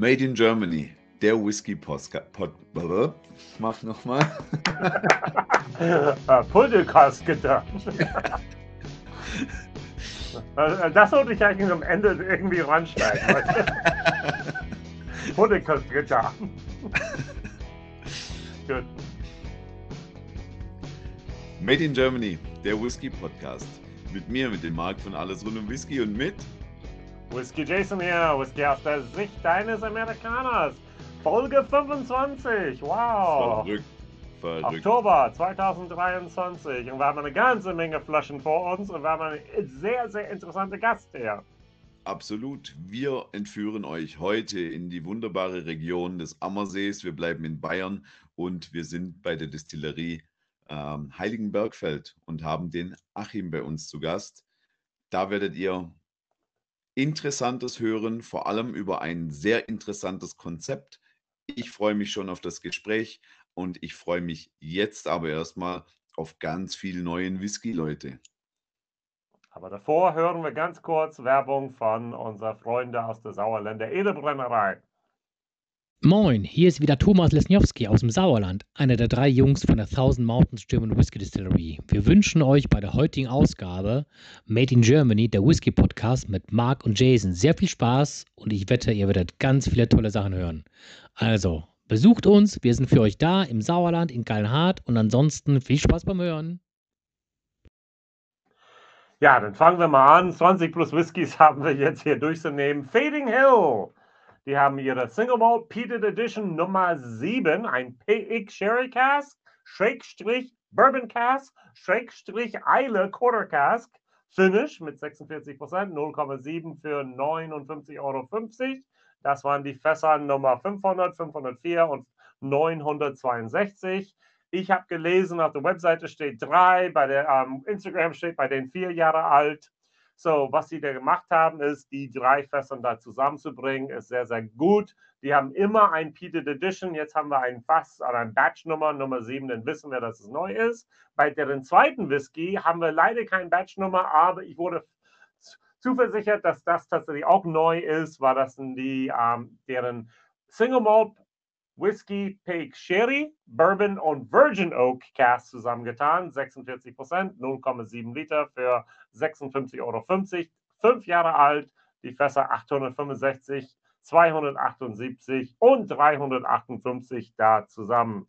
Made in Germany, der Whisky Podcast. Pod, mach nochmal. Podcast gedacht. Das sollte ich eigentlich am Ende irgendwie ranschneiden. Gedacht. Gut. Made in Germany, der Whisky Podcast. Mit mir, mit dem Marc von Alles rund um Whisky und mit Whisky Jason hier, Whisky aus der Sicht deines Amerikaners. Folge 25, wow. Verrückt, verrückt. Oktober 2023 und wir haben eine ganze Menge Flaschen vor uns und wir haben einen sehr, sehr interessanten Gast hier. Absolut. Wir entführen euch heute in die wunderbare Region des Ammersees. Wir bleiben in Bayern und wir sind bei der Distillerie ähm, Heiligenbergfeld und haben den Achim bei uns zu Gast. Da werdet ihr Interessantes hören, vor allem über ein sehr interessantes Konzept. Ich freue mich schon auf das Gespräch und ich freue mich jetzt aber erstmal auf ganz viel neuen Whisky, Leute. Aber davor hören wir ganz kurz Werbung von unseren Freunden aus der Sauerländer Edelbrennerei. Moin, hier ist wieder Thomas Lesniewski aus dem Sauerland, einer der drei Jungs von der Thousand Mountains German Whisky Distillery. Wir wünschen euch bei der heutigen Ausgabe Made in Germany, der Whisky Podcast mit Mark und Jason, sehr viel Spaß und ich wette, ihr werdet ganz viele tolle Sachen hören. Also, besucht uns, wir sind für euch da im Sauerland, in Gallenhardt und ansonsten viel Spaß beim Hören. Ja, dann fangen wir mal an. 20 plus Whiskys haben wir jetzt hier durchzunehmen. Fading Hill die haben ihre Single Malt Peated Edition Nummer 7, ein PX Sherry Cask, Schrägstrich Bourbon Cask, Schrägstrich Eile Quarter Cask, Finish mit 46% 0,7 für 59,50 Euro. Das waren die Fässer Nummer 500, 504 und 962. Ich habe gelesen, auf der Webseite steht drei, bei der ähm, Instagram steht bei den vier Jahre alt. So, was sie da gemacht haben, ist, die drei Fässer da zusammenzubringen, ist sehr, sehr gut. Die haben immer ein Peated Edition. Jetzt haben wir ein Fass oder ein Batch-Nummer, Nummer 7, dann wissen wir, dass es neu ist. Bei deren zweiten Whisky haben wir leider kein Batch-Nummer, aber ich wurde zuversichert, dass das tatsächlich auch neu ist, war das die, ähm, deren Single Malt Whisky, Pig Sherry, Bourbon und Virgin Oak Cask zusammengetan. 46 Prozent, 0,7 Liter für 56,50 Euro. Fünf Jahre alt, die Fässer 865, 278 und 358 da zusammen.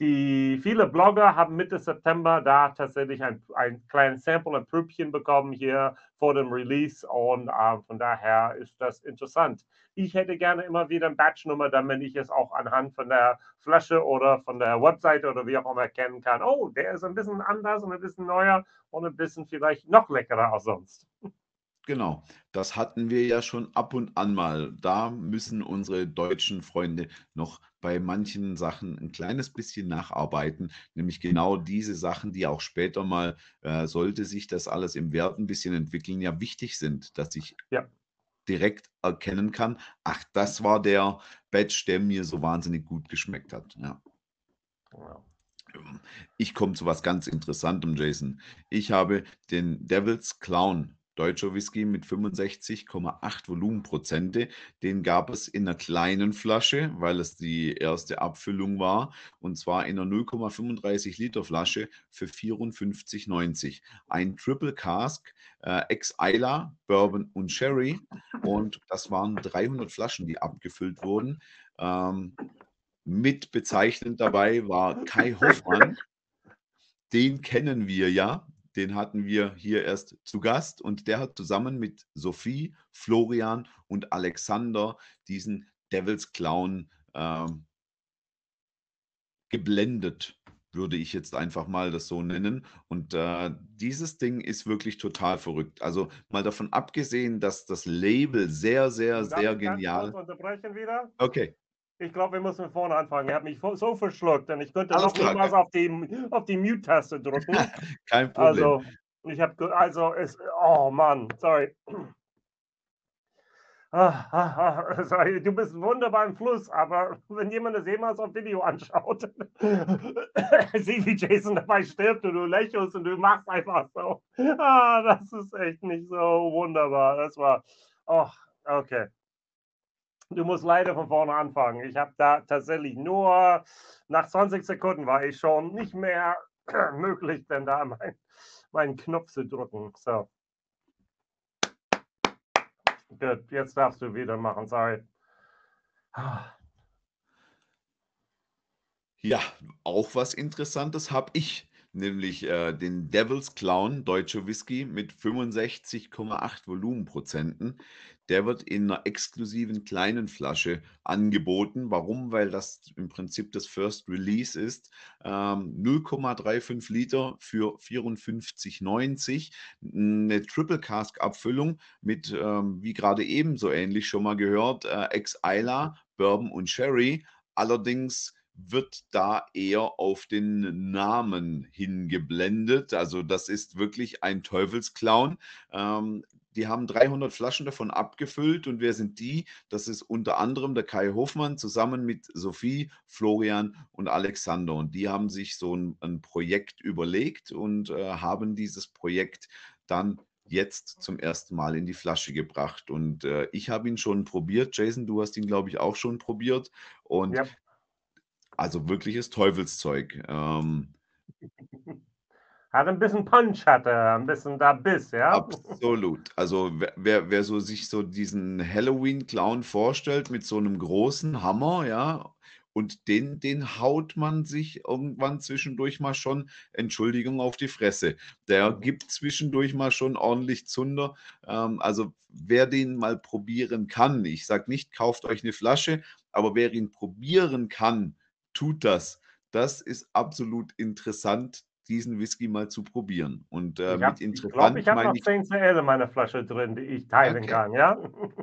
Die viele Blogger haben Mitte September da tatsächlich ein, ein kleines Sample, ein Prübchen bekommen hier vor dem Release und äh, von daher ist das interessant. Ich hätte gerne immer wieder ein Batchnummer, damit ich es auch anhand von der Flasche oder von der Webseite oder wie auch immer erkennen kann. Oh, der ist ein bisschen anders und ein bisschen neuer und ein bisschen vielleicht noch leckerer als sonst. Genau, das hatten wir ja schon ab und an mal. Da müssen unsere deutschen Freunde noch bei manchen Sachen ein kleines bisschen nacharbeiten, nämlich genau diese Sachen, die auch später mal, äh, sollte sich das alles im Wert ein bisschen entwickeln, ja wichtig sind, dass ich Ja. direkt erkennen kann, ach, das war der Batch, der mir so wahnsinnig gut geschmeckt hat. Ja. Ja. Ich komme zu was ganz Interessantem, Jason. Ich habe den Devil's Clown Deutscher Whisky mit 65,8 Volumenprozente. Den gab es in einer kleinen Flasche, weil es die erste Abfüllung war. Und zwar in einer 0,35 Liter Flasche für 54,90. Ein Triple Cask, äh, Ex-Isla, Bourbon und Sherry. Und das waren 300 Flaschen, die abgefüllt wurden. Ähm, mit bezeichnend dabei war Kai Hoffmann. Den kennen wir ja den hatten wir hier erst zu Gast und der hat zusammen mit Sophie, Florian und Alexander diesen Devil's Clown ähm, geblendet, würde ich jetzt einfach mal das so nennen. Und äh, dieses Ding ist wirklich total verrückt. Also mal davon abgesehen, dass das Label sehr, sehr, Darf sehr genial. unterbrechen wieder? Okay, Ich glaube, wir müssen vorne anfangen. Er hat mich so verschluckt, denn ich könnte alles noch klar, niemals auf die, auf die Mute-Taste drücken. kein Problem. Also, ich habe, also, es, oh Mann, sorry. Ah, ah, ah, sorry, du bist wunderbar im Fluss, aber wenn jemand das jemals auf Video anschaut, sieh, wie Jason dabei stirbt und du lächelst und du machst einfach so. Ah, das ist echt nicht so wunderbar. Das war, oh, okay. Du musst leider von vorne anfangen. Ich habe da tatsächlich nur nach 20 Sekunden war ich schon nicht mehr möglich, denn da mein, meinen Knopf zu drücken. So. Gut, jetzt darfst du wieder machen, sorry. Ja, auch was Interessantes habe ich, nämlich äh, den Devil's Clown, deutscher Whisky mit 65,8 Volumenprozenten. Der wird in einer exklusiven kleinen Flasche angeboten. Warum? Weil das im Prinzip das First Release ist. Ähm, 0,35 Liter für 54,90. Eine Triple Cask Abfüllung mit, ähm, wie gerade eben so ähnlich schon mal gehört, äh, Ex-Isla, Bourbon und Sherry. Allerdings wird da eher auf den Namen hingeblendet. Also das ist wirklich ein Teufelsclown. Ähm, die haben 300 Flaschen davon abgefüllt und wer sind die? Das ist unter anderem der Kai Hofmann zusammen mit Sophie, Florian und Alexander. Und die haben sich so ein, ein Projekt überlegt und äh, haben dieses Projekt dann jetzt zum ersten Mal in die Flasche gebracht. Und äh, ich habe ihn schon probiert. Jason, du hast ihn, glaube ich, auch schon probiert. Und ja. also wirkliches Teufelszeug. Ähm, hat ein bisschen Punch, hat er, ein bisschen da Biss, ja? Absolut. Also wer, wer so sich so diesen Halloween-Clown vorstellt mit so einem großen Hammer, ja, und den, den haut man sich irgendwann zwischendurch mal schon, Entschuldigung, auf die Fresse. Der mhm. gibt zwischendurch mal schon ordentlich Zunder. Ähm, also wer den mal probieren kann, ich sage nicht, kauft euch eine Flasche, aber wer ihn probieren kann, tut das. Das ist absolut interessant diesen Whisky mal zu probieren. Und äh, hab, mit interessant ich glaube, ich habe noch 10 CL in meiner Flasche drin, die ich teilen okay. kann, ja?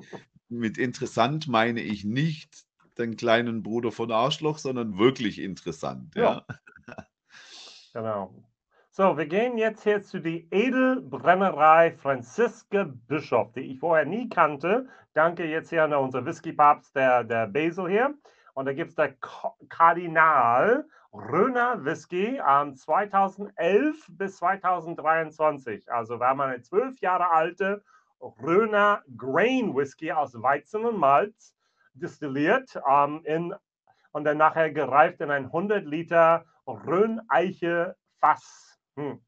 mit interessant meine ich nicht den kleinen Bruder von Arschloch, sondern wirklich interessant. Ja. ja. genau. So, wir gehen jetzt hier zu die Edelbrennerei Franziska Bischof, die ich vorher nie kannte. Danke jetzt hier an unser Whisky-Babs, der, der Basil hier. Und da gibt es der Kardinal Röner Whisky ähm, 2011 bis 2023. Also wir haben eine zwölf Jahre alte Röner Grain Whisky aus Weizen und Malz destilliert ähm, in, und dann nachher gereift in ein 100 Liter Rhön-Eiche Fass. Hm.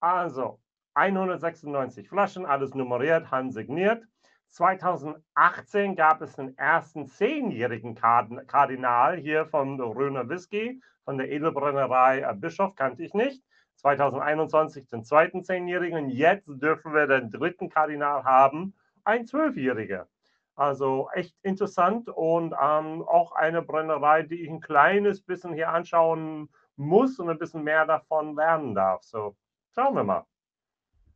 Also 196 Flaschen, alles nummeriert, handsigniert. 2018 gab es den ersten zehnjährigen Kardinal hier von Röner Whisky, von der Edelbrennerei Bischof, kannte ich nicht. 2021 den zweiten zehnjährigen. Jetzt dürfen wir den dritten Kardinal haben, ein zwölfjähriger. Also echt interessant und ähm, auch eine Brennerei, die ich ein kleines bisschen hier anschauen muss und ein bisschen mehr davon lernen darf. So, schauen wir mal.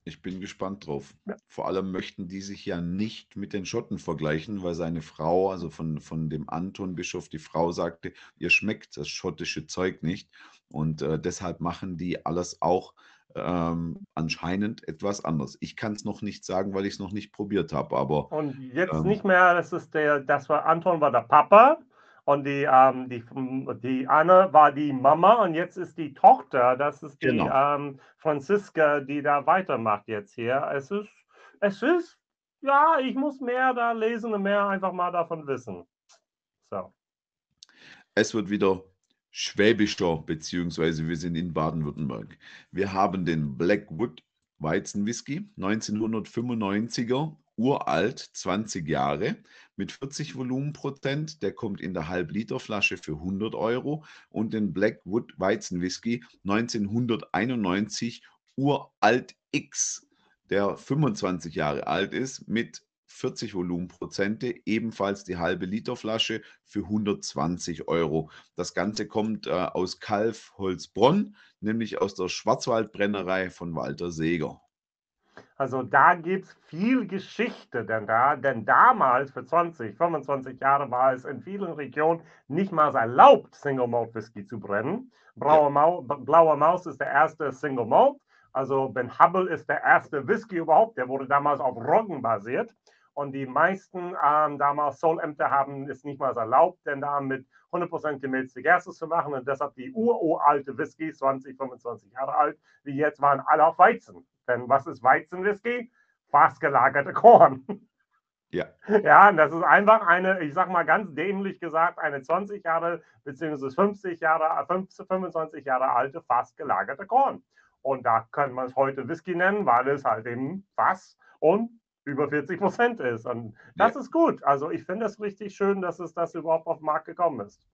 Ich bin gespannt drauf. Ja. Vor allem möchten die sich ja nicht mit den Schotten vergleichen, weil seine Frau, also von, von dem Anton Bischof, die Frau sagte, ihr schmeckt das schottische Zeug nicht. Und äh, deshalb machen die alles auch ähm, anscheinend etwas anders. Ich kann es noch nicht sagen, weil ich es noch nicht probiert habe. Aber und jetzt ähm, nicht mehr. Das ist der, das war Anton war der Papa und die, ähm, die, die Anne war die Mama und jetzt ist die Tochter, das ist die genau. ähm, Franziska, die da weitermacht jetzt hier. Es ist, es ist, ja, ich muss mehr da lesen und mehr einfach mal davon wissen. So. Es wird wieder schwäbischer, beziehungsweise wir sind in Baden-Württemberg. Wir haben den Blackwood Weizenwhisky, 1995er uralt, 20 Jahre, mit 40 Volumenprozent. Der kommt in der Halb-Liter-Flasche für 100 Euro. Und den Blackwood Weizenwhisky 1991 uralt X, der 25 Jahre alt ist, mit 40 Volumenprozente, ebenfalls die halbe Liter Flasche für 120 Euro. Das Ganze kommt äh, aus Kalf-Holzbronn, nämlich aus der Schwarzwaldbrennerei von Walter Seeger. Also da gibt es viel Geschichte, denn, da, denn damals, für 20, 25 Jahre, war es in vielen Regionen nicht mal erlaubt, Single Malt Whisky zu brennen. Blauer, Mau, Blauer Maus ist der erste Single Malt. Also Ben Hubble ist der erste Whisky überhaupt. Der wurde damals auf Roggen basiert. Und die meisten ähm, damals Zollämter haben es nicht mal erlaubt, denn da mit 100% gemälzte Gerste zu machen. Und deshalb die ururalte Whisky, 20, 25 Jahre alt, wie jetzt, waren alle auf Weizen. Denn was ist Weizenwhisky? Fast gelagerte Korn. Ja. Ja, und das ist einfach eine, ich sag mal ganz dämlich gesagt, eine 20 Jahre bzw. 50 Jahre, 50, 25 Jahre alte, fast gelagerte Korn. Und da kann man es heute Whisky nennen, weil es halt eben Fass und über 40 Prozent ist. Und das Ja. ist gut. Also ich finde es richtig schön, dass es das überhaupt auf den Markt gekommen ist.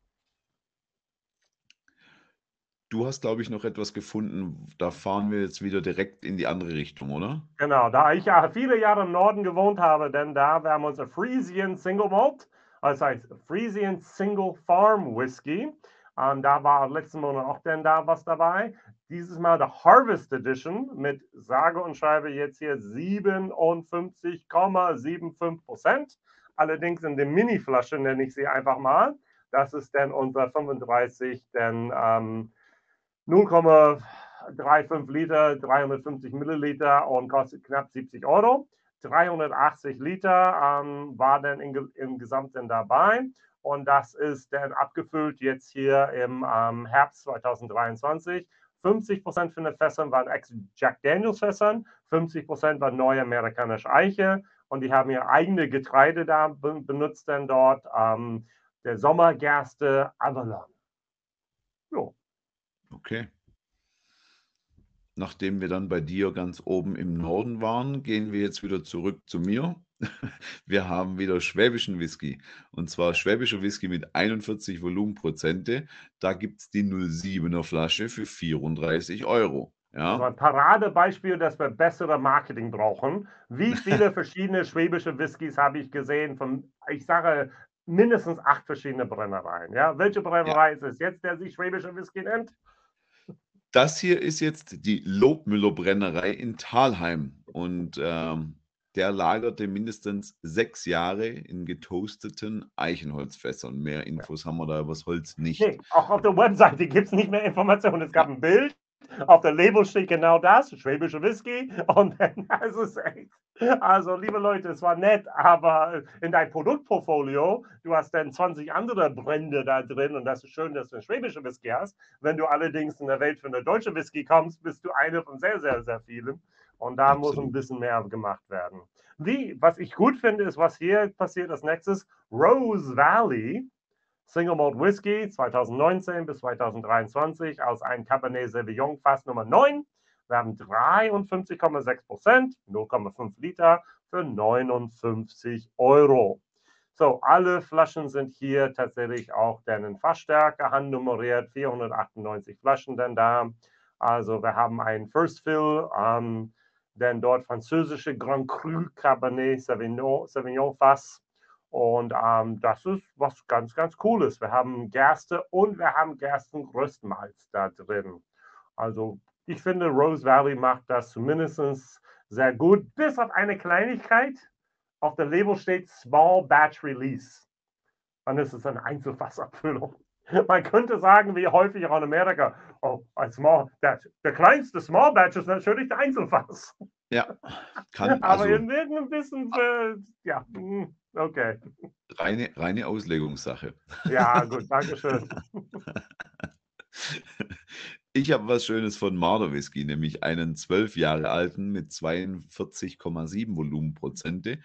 Du hast, glaube ich, noch etwas gefunden. Da fahren wir jetzt wieder direkt in die andere Richtung, oder? Genau, da ich ja viele Jahre im Norden gewohnt habe, denn da wir haben unser Frisian Single Malt, also heißt Frisian Single Farm Whisky. Und da war letzten Monat auch denn da was dabei. Dieses Mal der Harvest Edition mit sage und schreibe jetzt hier 57,75 Prozent. Allerdings in der Mini-Flasche nenne ich sie einfach mal. Das ist dann unser 35, denn ähm, 0,35 Liter, 350 Milliliter und kostet knapp 70 Euro. 380 Liter ähm, war dann in, im Gesamten dabei. Und das ist dann abgefüllt jetzt hier im ähm, Herbst 2023. 50 Prozent von den Fässern waren Ex-Jack Daniels Fässern, 50 Prozent waren neue amerikanische Eiche und die haben ihr eigene Getreide da be benutzt, dann dort ähm, der Sommergerste Avalon. Jo. Okay. Nachdem wir dann bei dir ganz oben im Norden waren, gehen wir jetzt wieder zurück zu mir. Wir haben wieder schwäbischen Whisky. Und zwar schwäbischer Whisky mit 41 Volumenprozente. Da gibt es die 07er Flasche für 34 Euro. Ja. Also ein Paradebeispiel, dass wir bessere Marketing brauchen. Wie viele verschiedene schwäbische Whiskys habe ich gesehen von, ich sage, mindestens acht verschiedene Brennereien. Ja? Welche Brennerei ja. ist es jetzt, der sich schwäbische Whisky nennt? Das hier ist jetzt die Lobmüller Brennerei in Thalheim. Und ähm, der lagerte mindestens sechs Jahre in getoasteten Eichenholzfässern. Mehr Infos haben wir da über das Holz nicht. Nee, auch auf der Webseite gibt es nicht mehr Informationen. Es gab ein Bild, auf der Label steht genau das, schwäbische Whisky. Und dann, also, echt, also, liebe Leute, es war nett, aber in dein Produktportfolio, du hast dann 20 andere Brände da drin und das ist schön, dass du eine schwäbische Whisky hast. Wenn du allerdings in der Welt für eine deutsche Whisky kommst, bist du eine von sehr, sehr, sehr vielen. Und da Absolut. muss ein bisschen mehr gemacht werden. Wie, was ich gut finde, ist, was hier passiert als nächstes. Rose Valley, Single Malt Whisky 2019 bis 2023 aus einem Cabernet Sauvignon Fass Nummer 9. Wir haben 53,6 Prozent, 0,5 Liter für 59 Euro. So, alle Flaschen sind hier tatsächlich auch in Fassstärke handnummeriert, 498 Flaschen denn da. Also wir haben einen First Fill, ähm, denn dort französische Grand Cru Cabernet Sauvignon, Sauvignon Fass. Und ähm, das ist was ganz, ganz Cooles. Wir haben Gerste und wir haben Gerstengröstmalz da drin. Also ich finde, Rose Valley macht das zumindest sehr gut, bis auf eine Kleinigkeit. Auf der Label steht Small Batch Release. Es ist eine Einzelfassabfüllung. Man könnte sagen, wie häufig auch in Amerika, oh, ein Small, der, der kleinste Small Batch ist natürlich der Einzelfass. Ja, kann Aber also in irgendein bisschen, äh, ja, hm, okay. reine, reine Auslegungssache. Ja, gut, danke schön. Ich habe was Schönes von Marder Whisky, nämlich einen zwölf Jahre alten mit 42,7 Volumenprozente.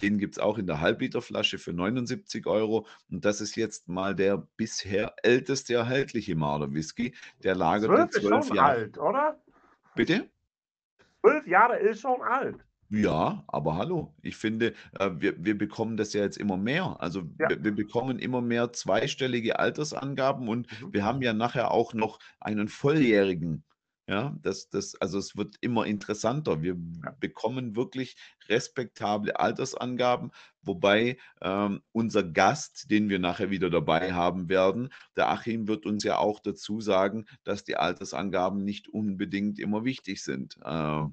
Den gibt es auch in der Halbliterflasche für 79 Euro. Und das ist jetzt mal der bisher älteste erhältliche Marder Whisky. Der lagerte Zwölf zwölf schon Jahre. alt, oder? Bitte? Zwölf Jahre ist schon alt. Ja, aber hallo. Ich finde, äh, wir, wir bekommen das ja jetzt immer mehr. Also Ja. wir, wir bekommen immer mehr zweistellige Altersangaben und Mhm. wir haben ja nachher auch noch einen Volljährigen. Ja, das, das, also es wird immer interessanter. Wir Ja. bekommen wirklich respektable Altersangaben, wobei ähm, unser Gast, den wir nachher wieder dabei haben werden, der Achim, wird uns ja auch dazu sagen, dass die Altersangaben nicht unbedingt immer wichtig sind. Äh,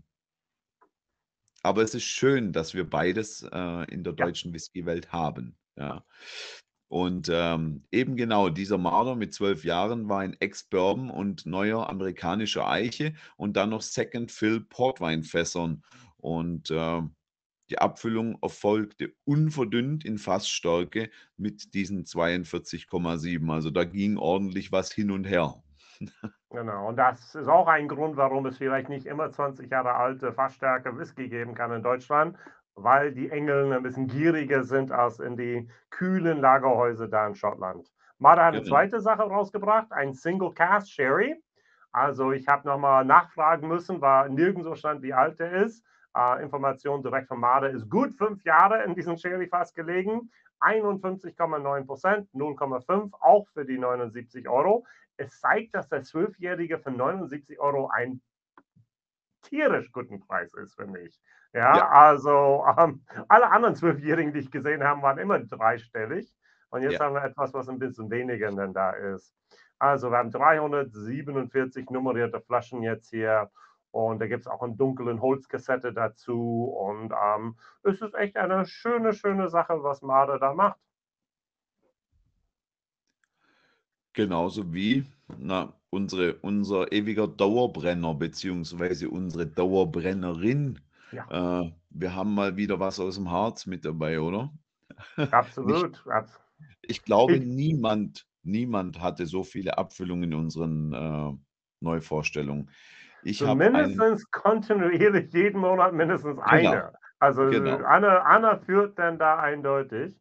aber es ist schön, dass wir beides äh, in der Ja. deutschen Whiskywelt haben. Ja. Und ähm, eben genau, dieser Marder mit zwölf Jahren war ein Ex-Bourbon und neuer amerikanischer Eiche und dann noch Second Fill Portweinfässern. Und ähm, die Abfüllung erfolgte unverdünnt in Fassstärke mit diesen 42,7. Also da ging ordentlich was hin und her. Genau, und das ist auch ein Grund, warum es vielleicht nicht immer 20 Jahre alte Fassstärke Whisky geben kann in Deutschland, weil die Engel ein bisschen gieriger sind als in die kühlen Lagerhäuser da in Schottland. Mada hat eine Genau. zweite Sache rausgebracht, ein Single Cast Sherry. Also ich habe nochmal nachfragen müssen, war nirgendwo stand, wie alt er ist. Äh, Information direkt von Mada ist gut fünf Jahre in diesem Sherry-Fass gelegen. 51,9 Prozent, 0,5 auch für die 79 Euro. Es zeigt, dass der Zwölfjährige für 79 Euro ein tierisch guten Preis ist für mich. Ja, Ja. also ähm, alle anderen Zwölfjährigen, die ich gesehen habe, waren immer dreistellig. Und jetzt Ja. haben wir etwas, was ein bisschen weniger denn da ist. Also wir haben 347 nummerierte Flaschen jetzt hier. Und da gibt es auch einen dunklen Holzkassette dazu. Und ähm, es ist echt eine schöne, schöne Sache, was Marder da macht. Genauso wie na, unsere, unser ewiger Dauerbrenner beziehungsweise unsere Dauerbrennerin. Ja. Äh, wir haben mal wieder was aus dem Harz mit dabei, oder? Absolut. Abs Ich glaube, niemand, niemand hatte so viele Abfüllungen in unseren äh, Neuvorstellungen. Ich habe einen, Zumindest kontinuierlich jeden Monat mindestens eine. Also Genau. Anna, Anna führt dann da eindeutig.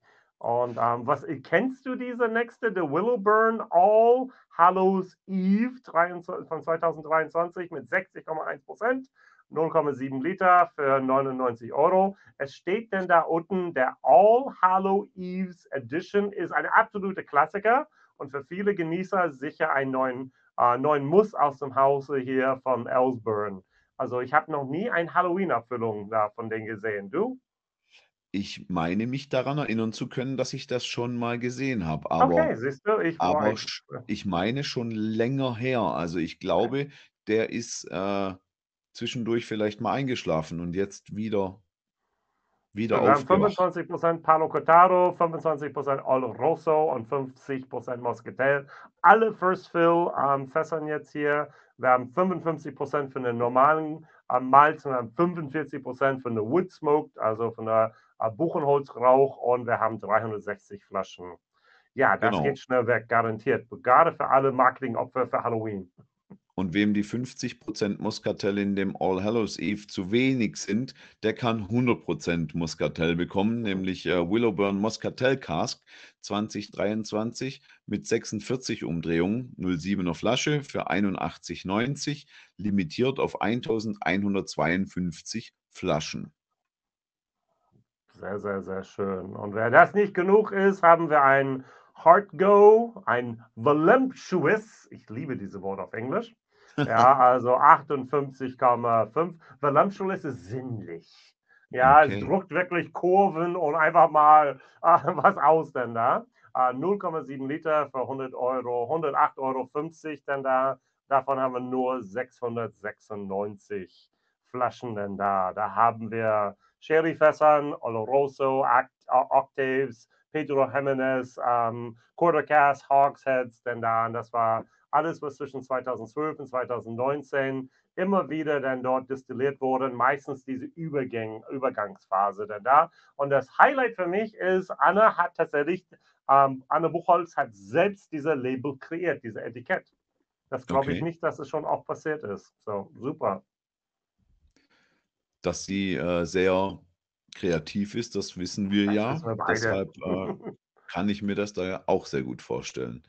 Und ähm, was kennst du diese nächste, The Willowburn All Hallows Eve 23, von 2023 mit 60,1 Prozent, 0,7 Liter für 99 Euro. Es steht denn da unten, der All Hallow Eves Edition ist ein absoluter Klassiker und für viele Genießer sicher ein neuen, äh, neuen Muss aus dem Hause hier von Ellsburn. Also ich habe noch nie eine Halloween-Abfüllung da von denen gesehen. Du? Ich meine mich daran erinnern zu können, dass ich das schon mal gesehen habe. Aber, okay, siehst du, ich aber sch- ich meine schon länger her. Also ich glaube, der ist äh, zwischendurch vielleicht mal eingeschlafen und jetzt wieder, wieder Wir haben aufgewacht. 25% Palo Cortado, 25% Oloroso und 50% Moscatel. Alle First Fill ähm, Fässern jetzt hier. Wir haben 55% für den normalen ähm, Malz, wir haben 45% von der Wood Smoked, also von der Buchenholzrauch und wir haben 360 Flaschen. Ja, das Genau. geht schnell weg, garantiert. Gerade für alle Marketingopfer für Halloween. Und wem die 50% Muscatel in dem All Hallows Eve zu wenig sind, der kann 100% Muscatel bekommen, nämlich äh, Willowburn Muscatel Cask 2023 mit 46 Umdrehungen, 07er Flasche für 81,90, limitiert auf 1152 Flaschen. Sehr, sehr, sehr schön. Und wer das nicht genug ist, haben wir ein Heart Go, ein Voluptuous, ich liebe diese Wort auf Englisch. Ja, also 58,5. Voluptuous ist sinnlich. Ja, Okay. es druckt wirklich Kurven und einfach mal äh, was aus denn da. Äh, 0,7 Liter für 100 Euro, 108,50 Euro denn da. Davon haben wir nur 696 Flaschen denn da. Da haben wir Sherryfässern, Oloroso, Octaves, Pedro Jimenez, ähm, Quarter Cask, Hogsheads, denn da, und das war alles, was zwischen 2012 und 2019 immer wieder dann dort destilliert wurde, meistens diese Übergang, Übergangsphase dann da. Und das Highlight für mich ist, Anna hat tatsächlich, ähm, Anna Buchholz hat selbst diese Label kreiert, diese Etikett. Das glaube ich Okay. nicht, dass es schon auch passiert ist. So, super. Dass sie äh, sehr kreativ ist, das wissen wir Das ja. wir. Deshalb äh, kann ich mir das da auch sehr gut vorstellen.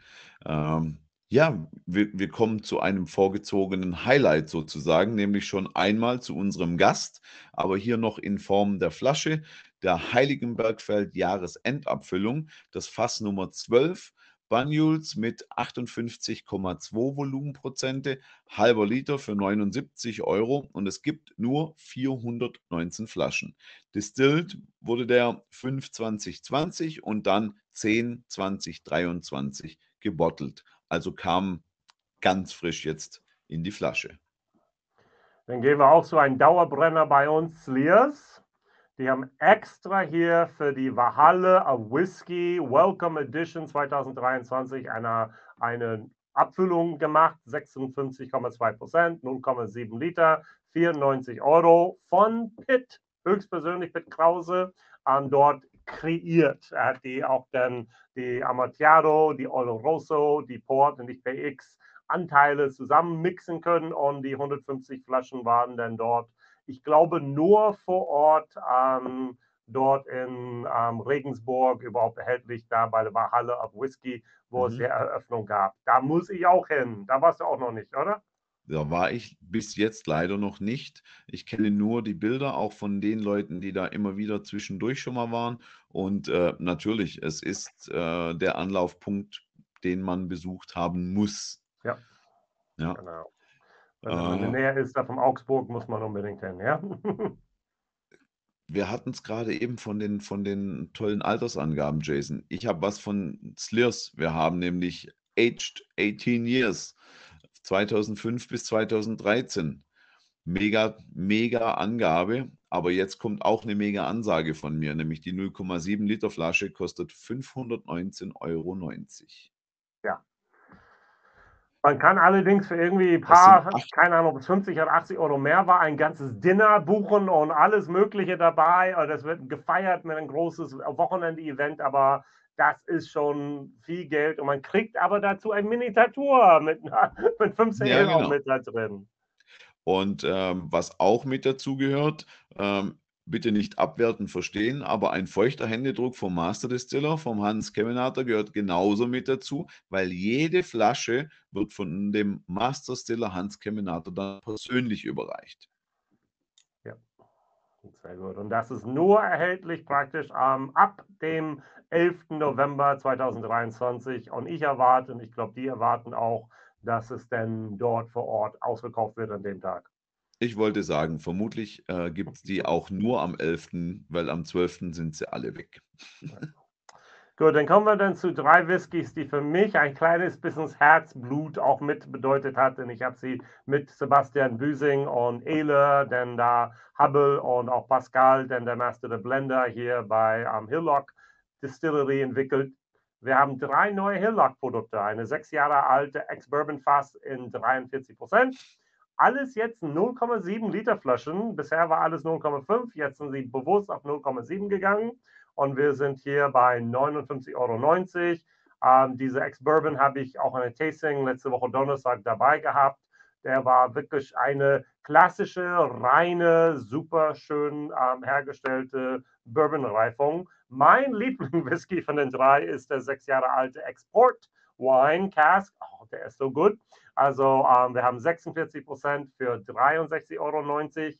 Ähm, ja, wir, wir kommen zu einem vorgezogenen Highlight sozusagen, nämlich schon einmal zu unserem Gast, aber hier noch in Form der Flasche, der Heiligenbergfeld Jahresendabfüllung, das Fass Nummer 12, Banyuls mit 58,2 Volumenprozente, halber Liter für 79 Euro und es gibt nur 419 Flaschen. Distilled wurde der 5 2020 und dann 10 2023 gebottelt. Also kam ganz frisch jetzt in die Flasche. Dann gehen wir auch zu einem Dauerbrenner bei uns, Slears. Die haben extra hier für die Valhalla of Whiskey Welcome Edition 2023 eine, eine Abfüllung gemacht. 56,2 Prozent, 0,7 Liter, 94 Euro von Pitt, höchstpersönlich Pitt Krause, ähm, dort kreiert. Er hat die auch dann die Amontillado, die Oloroso, die Port und die PX Anteile zusammen mixen können und die 150 Flaschen waren dann dort ich glaube, nur vor Ort ähm, dort in ähm, Regensburg überhaupt erhältlich, da bei der Halle of Whisky, wo mhm. es die Eröffnung gab. Da muss ich auch hin. Da warst du auch noch nicht, oder? Da war ich bis jetzt leider noch nicht. Ich kenne nur die Bilder auch von den Leuten, die da immer wieder zwischendurch schon mal waren. Und äh, natürlich, es ist äh, der Anlaufpunkt, den man besucht haben muss. Ja. Ja. Genau. Wenn man äh, näher ist da vom Augsburg, muss man unbedingt hin, ja. wir hatten es gerade eben von den, von den tollen Altersangaben, Jason. Ich habe was von Slirs. Wir haben nämlich aged 18 years. 2005 bis 2013. Mega, mega Angabe, aber jetzt kommt auch eine mega Ansage von mir, nämlich die 0,7 Liter Flasche kostet 519,90 Euro. Ja. Man kann allerdings für irgendwie ein paar, keine Ahnung, ob es 50 oder 80 Euro mehr war, ein ganzes Dinner buchen und alles Mögliche dabei. Das wird gefeiert mit einem großes Wochenende-Event, aber das ist schon viel Geld und man kriegt aber dazu ein Mini-Tattoo mit, mit 15 ja, Euro genau. mit da drin. Und ähm, was auch mit dazu gehört, ähm, bitte nicht abwertend verstehen, aber ein feuchter Händedruck vom Master Distiller, vom Hans Kemenater, gehört genauso mit dazu, weil jede Flasche wird von dem Master Distiller Hans Kemenater dann persönlich überreicht. Sehr gut. Und das ist nur erhältlich praktisch ähm, ab dem 11. November 2023. Und ich erwarte, und ich glaube, die erwarten auch, dass es denn dort vor Ort ausverkauft wird an dem Tag. Ich wollte sagen, vermutlich äh, gibt es die auch nur am 11., weil am 12. sind sie alle weg. Gut, dann kommen wir dann zu drei Whiskys, die für mich ein kleines bisschen Herzblut auch mit bedeutet hat. Denn ich habe sie mit Sebastian Büsing und Ehle, dann da Hubble und auch Pascal, dann der Master der Blender hier bei um, Hillock Distillery entwickelt. Wir haben drei neue Hillock-Produkte. Eine sechs Jahre alte Ex-Bourbon-Fass in 43 Prozent. Alles jetzt 0,7 Liter Flaschen. Bisher war alles 0,5. Jetzt sind sie bewusst auf 0,7 gegangen und wir sind hier bei 59,90 Euro. Ähm, diese Ex-Bourbon habe ich auch in der Tasting letzte Woche Donnerstag dabei gehabt. Der war wirklich eine klassische, reine, super schön ähm, hergestellte Bourbon-Reifung. Mein Liebling-Whisky von den drei ist der sechs Jahre alte Export Wine Cask. Oh, der ist so gut. Also ähm, wir haben 46 Prozent für 63,90 Euro.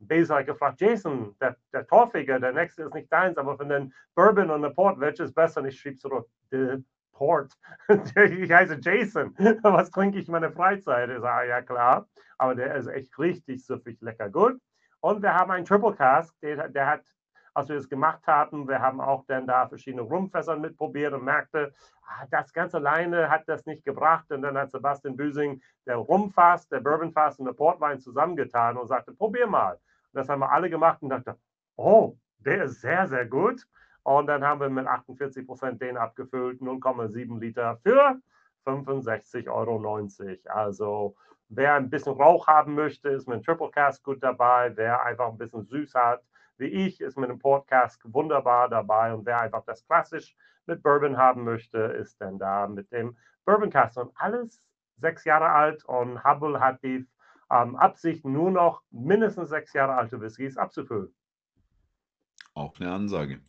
Basil hat gefragt, Jason, der, der Torfiger, der nächste ist nicht deins, aber von den Bourbon und der Port, welches ist besser? Und ich schrieb zurück, the Port. ich heiße Jason. Was trinke ich in meiner Freizeit? Ich sage, ja klar, aber der ist echt richtig süffig lecker gut. Und wir haben einen Triple Cask, der, der hat als wir das gemacht haben. Wir haben auch dann da verschiedene Rumfässer mitprobiert und merkte, ah, das ganz alleine hat das nicht gebracht. Und dann hat Sebastian Büsing der Rumfass, der Bourbonfass und der Portwein zusammengetan und sagte, probier mal. Und das haben wir alle gemacht und dachte, oh, der ist sehr, sehr gut. Und dann haben wir mit 48 Prozent den abgefüllt, 0,7 Liter für 65,90 Euro. Also wer ein bisschen Rauch haben möchte, ist mit Triple Cask gut dabei. Wer einfach ein bisschen süß hat, wie ich, ist mit dem Podcast wunderbar dabei. Und wer einfach das klassisch mit Bourbon haben möchte, ist dann da mit dem Bourbon Cast. Und alles sechs Jahre alt und Hubble hat die ähm, Absicht, nur noch mindestens sechs Jahre alte Whiskys abzufüllen. Auch eine Ansage.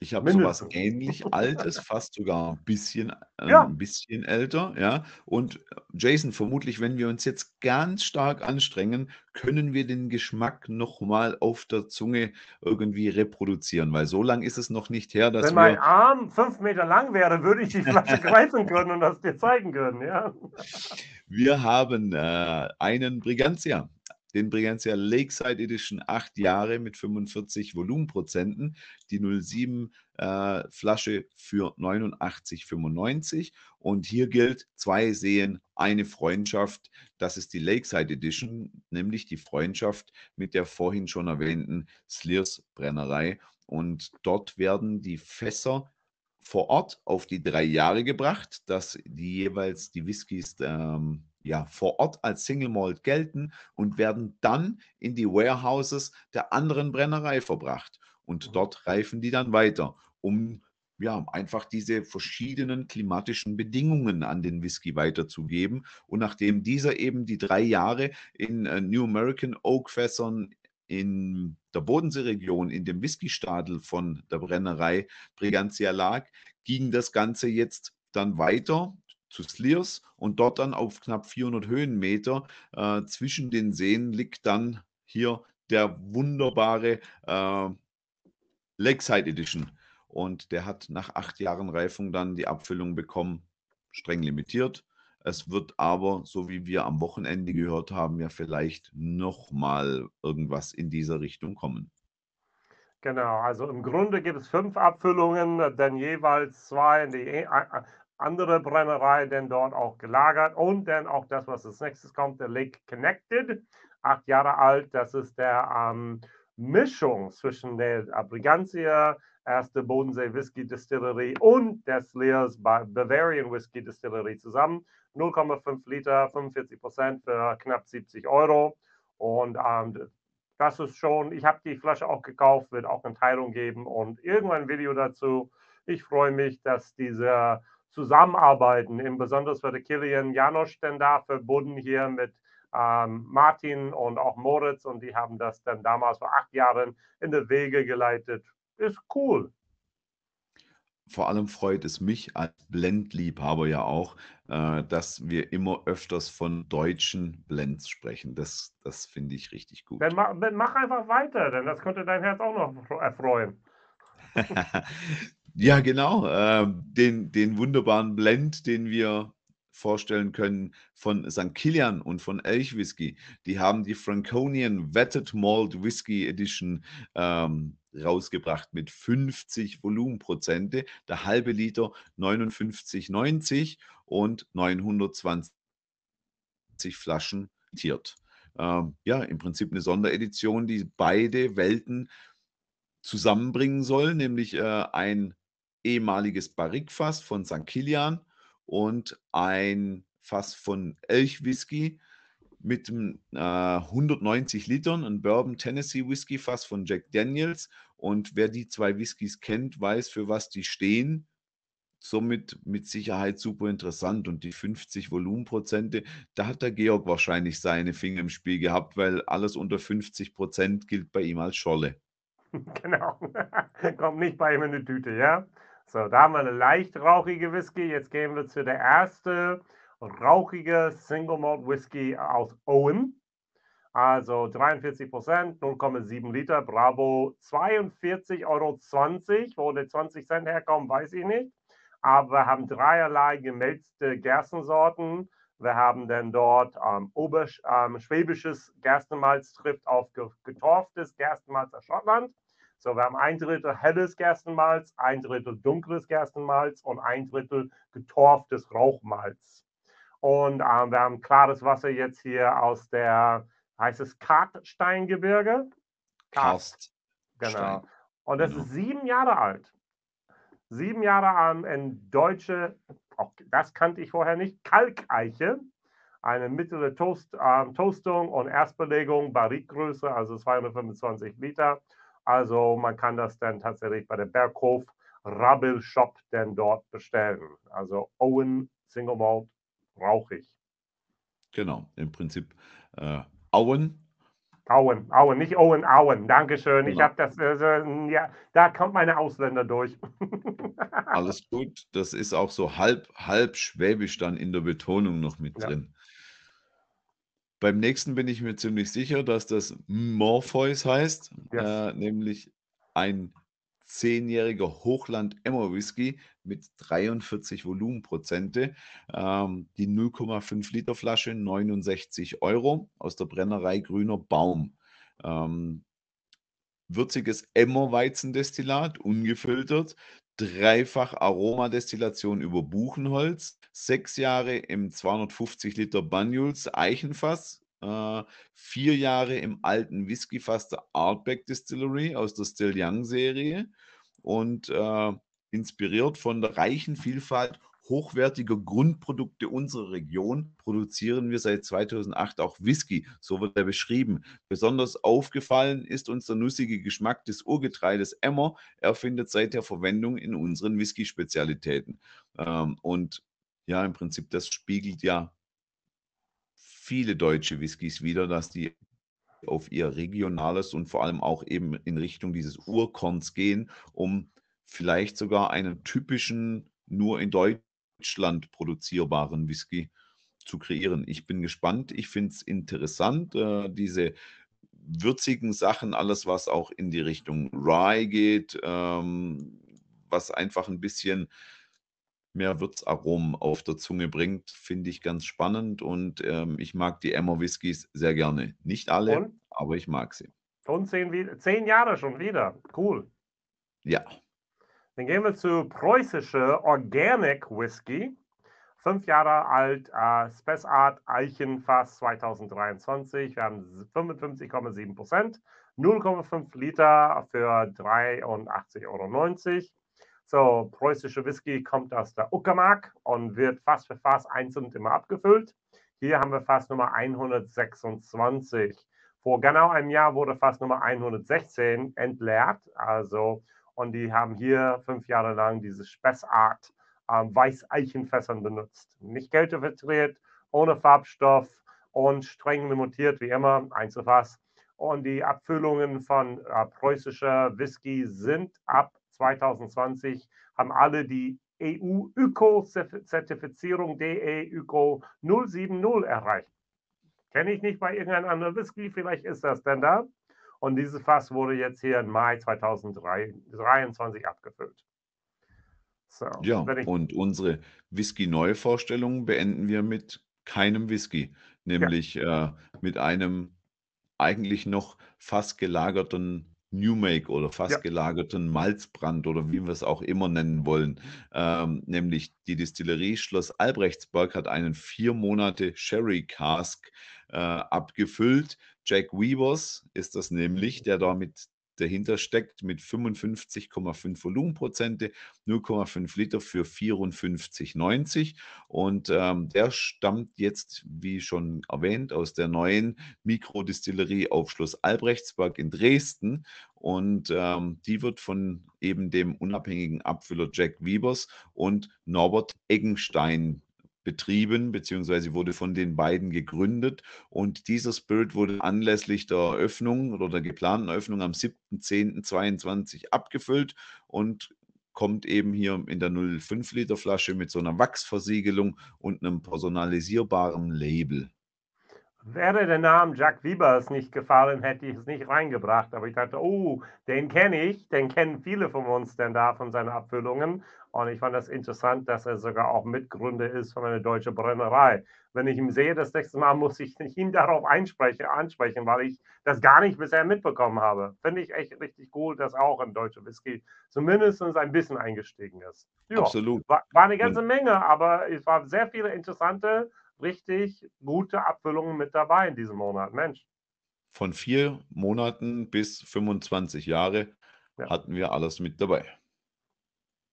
Ich habe sowas ähnlich Altes, fast sogar ein bisschen, äh, Ja. 'n bisschen älter, ja. Und, äh, Jason, vermutlich, wenn wir uns jetzt ganz stark anstrengen, können wir den Geschmack noch mal auf der Zunge irgendwie reproduzieren, weil so lang ist es noch nicht her, dass Wenn mein Arm fünf Meter lang wäre, würde ich die Flasche greifen können und das dir zeigen können, ja. Wir haben, äh, einen Brigantia den Brigantia Lakeside Edition 8 Jahre mit 45 Volumenprozenten, die 07 äh, Flasche für 89,95 und hier gilt zwei Seen, eine Freundschaft, das ist die Lakeside Edition, nämlich die Freundschaft mit der vorhin schon erwähnten Sliers Brennerei. Und dort werden die Fässer vor Ort auf die drei Jahre gebracht, dass die jeweils die Whiskys ähm, ja, vor Ort als Single Malt gelten und werden dann in die Warehouses der anderen Brennerei verbracht. Und mhm. dort reifen die dann weiter, um ja, einfach diese verschiedenen klimatischen Bedingungen an den Whisky weiterzugeben. Und nachdem dieser eben die drei Jahre in äh, New American Oak Fässern in der Bodenseeregion, in dem Whiskystadel von der Brennerei Brigantia lag, ging das Ganze jetzt dann weiter zu Slears und dort dann auf knapp 400 Höhenmeter äh, zwischen den Seen liegt dann hier der wunderbare äh, Lakeside Edition. Und der hat nach acht Jahren Reifung dann die Abfüllung bekommen, streng limitiert. Es wird aber, so wie wir am Wochenende gehört haben, ja vielleicht nochmal irgendwas in dieser Richtung kommen. Genau, also im Grunde gibt es fünf Abfüllungen, denn jeweils zwei in die e, andere Brennerei, denn dort auch gelagert und dann auch das, was als nächstes kommt, der Lake Connected, acht Jahre alt. Das ist der ähm, Mischung zwischen der Brigantia, erste Bodensee Whisky Distillery und der Slears Bavarian Whisky Distillery zusammen. 0,5 Liter, 45 Prozent für knapp 70 Euro. Und ähm, das ist schon, ich habe die Flasche auch gekauft, wird auch eine Teilung geben und irgendwann ein Video dazu. Ich freue mich, dass diese Zusammenarbeiten, im besonders für Kilian Janosch denn da verbunden hier mit ähm, Martin und auch Moritz und die haben das dann damals vor acht Jahren in die Wege geleitet. Ist cool vor allem freut es mich als Blendliebhaber ja auch, äh, dass wir immer öfters von deutschen Blends sprechen. Das, das finde ich richtig gut. Dann mach, dann mach einfach weiter, denn das könnte dein Herz auch noch erfreuen. ja, genau. Äh, den, den wunderbaren Blend, den wir vorstellen können von St. Kilian und von Elch Whisky. Die haben die Franconian Vetted Malt Whisky Edition ähm, rausgebracht mit 50 Volumenprozente. Der halbe Liter 59,90 und 920 Flaschen tiert. Ähm, ja, im Prinzip eine Sonderedition, die beide Welten zusammenbringen soll, nämlich äh, ein ehemaliges Barrikfass von St. Kilian und ein Fass von Elchwhisky mit äh, 190 Litern, ein Bourbon Tennessee Whisky Fass von Jack Daniels. Und wer die zwei Whiskys kennt, weiß, für was die stehen. Somit mit Sicherheit super interessant. Und die 50 Volumenprozente, da hat der Georg wahrscheinlich seine Finger im Spiel gehabt, weil alles unter 50 Prozent gilt bei ihm als Scholle. Genau. Kommt nicht bei ihm in die Tüte, ja? So, da haben wir eine leicht rauchige Whisky. Jetzt gehen wir zu der ersten rauchige Single Malt Whisky aus Owen. Also 43 Prozent, 0,7 Liter, Bravo 42,20 Euro. Wo die 20 Cent herkommen, weiß ich nicht. Aber wir haben dreierlei gemälzte Gerstensorten. Wir haben dann dort ähm, Obersch, ähm, schwäbisches Gerstenmalz trifft auf getorftes Gerstenmalz aus Schottland. So, wir haben ein Drittel helles Gerstenmalz, ein Drittel dunkles Gerstenmalz und ein Drittel getorftes Rauchmalz. Und ähm, wir haben klares Wasser jetzt hier aus der, heißt es Kartsteingebirge? Karst. Genau. Und das genau. ist sieben Jahre alt. Sieben Jahre alt in deutsche, auch das kannte ich vorher nicht, Kalkeiche. Eine mittlere Toast, äh, Toastung und Erstbelegung, Barrikgröße, also 225 Liter. Also man kann das dann tatsächlich bei der Berghof Rabbel Shop denn dort bestellen. Also Owen Single Malt rauchig. Genau, im Prinzip äh, Auen. Auen, Auen, nicht Owen, Auen. Dankeschön. Genau. Ich habe das, äh, ja, da kommt meine Ausländer durch. Alles gut. Das ist auch so halb, halb schwäbisch dann in der Betonung noch mit ja. drin. Beim nächsten bin ich mir ziemlich sicher, dass das Morpheus heißt, yes. äh, nämlich ein zehnjähriger Hochland-Emmer-Whisky mit 43 Volumenprozente. Ähm, die 0,5 Liter Flasche 69 Euro aus der Brennerei Grüner Baum. Ähm, würziges Emmer-Weizendestillat, ungefiltert, dreifach Aromadestillation über Buchenholz, sechs Jahre im 250 Liter Banyuls Eichenfass, äh, vier Jahre im alten Whiskyfass der Artback Distillery aus der Still Young Serie und äh, inspiriert von der reichen Vielfalt hochwertiger Grundprodukte unserer Region produzieren wir seit 2008 auch Whisky. So wird er beschrieben. Besonders aufgefallen ist uns der nussige Geschmack des Urgetreides Emmer. Er findet seither Verwendung in unseren Whisky-Spezialitäten. Ähm, und ja, im Prinzip, das spiegelt ja viele deutsche Whiskys wieder, dass die auf ihr regionales und vor allem auch eben in Richtung dieses Urkorns gehen, um vielleicht sogar einen typischen, nur in Deutschland produzierbaren Whisky zu kreieren. Ich bin gespannt, ich finde es interessant, äh, diese würzigen Sachen, alles, was auch in die Richtung Rye geht, ähm, was einfach ein bisschen mehr Würzaromen auf der Zunge bringt, finde ich ganz spannend und ähm, ich mag die Emmer Whiskys sehr gerne. Nicht alle, und? aber ich mag sie. Und zehn, zehn Jahre schon wieder. Cool. Ja. Dann gehen wir zu preußische Organic Whisky. Fünf Jahre alt, äh, Spessart Eichenfass 2023. Wir haben 55,7 Prozent, 0,5 Liter für 83,90 Euro. So, preußische Whisky kommt aus der Uckermark und wird Fass für Fass einzeln immer abgefüllt. Hier haben wir Fass Nummer 126. Vor genau einem Jahr wurde Fass Nummer 116 entleert. Also, und die haben hier fünf Jahre lang diese Spessart ähm, Weißeichenfässern benutzt. Nicht kältefiltriert, ohne Farbstoff und streng limitiert wie immer, Einzelfass. Und die Abfüllungen von äh, preußischer Whisky sind ab 2020 haben alle die EU-Öko-Zertifizierung DE Öko 070 erreicht. Kenne ich nicht bei irgendeinem anderen Whisky, vielleicht ist das denn da. Und dieses Fass wurde jetzt hier im Mai 2023 abgefüllt. So, ja, und unsere Whisky-Neuvorstellung beenden wir mit keinem Whisky, nämlich ja. äh, mit einem eigentlich noch fast gelagerten New Make oder fast ja. gelagerten Malzbrand oder wie wir es auch immer nennen wollen. Ähm, nämlich die Distillerie Schloss Albrechtsberg hat einen vier Monate Sherry Cask äh, abgefüllt. Jack Weavers ist das nämlich, der da mit dahinter steckt mit 55,5 Volumenprozente, 0,5 Liter für 54,90 und ähm, der stammt jetzt, wie schon erwähnt, aus der neuen Mikrodistillerie auf Schloss Albrechtsberg in Dresden. Und ähm, die wird von eben dem unabhängigen Abfüller Jack Wiebers und Norbert Eggenstein betrieben, beziehungsweise wurde von den beiden gegründet. Und dieser Spirit wurde anlässlich der Eröffnung oder der geplanten Eröffnung am 7.10.22 abgefüllt und kommt eben hier in der 0,5 Liter Flasche mit so einer Wachsversiegelung und einem personalisierbaren Label. Wäre der Name Jack Wiebers nicht gefallen, hätte ich es nicht reingebracht. Aber ich dachte, oh, den kenne ich, den kennen viele von uns denn da von seinen Abfüllungen. Und ich fand das interessant, dass er sogar auch Mitgründer ist von einer deutschen Brennerei. Wenn ich ihn sehe, das nächste Mal muss ich ihn darauf ansprechen, ansprechen, weil ich das gar nicht bisher mitbekommen habe. Finde ich echt richtig cool, dass auch ein deutscher Whisky zumindest ein bisschen eingestiegen ist. Jo, Absolut. War, war eine ganze Menge, aber es waren sehr viele interessante, richtig gute Abfüllungen mit dabei in diesem Monat. Mensch. Von vier Monaten bis 25 Jahre ja. hatten wir alles mit dabei.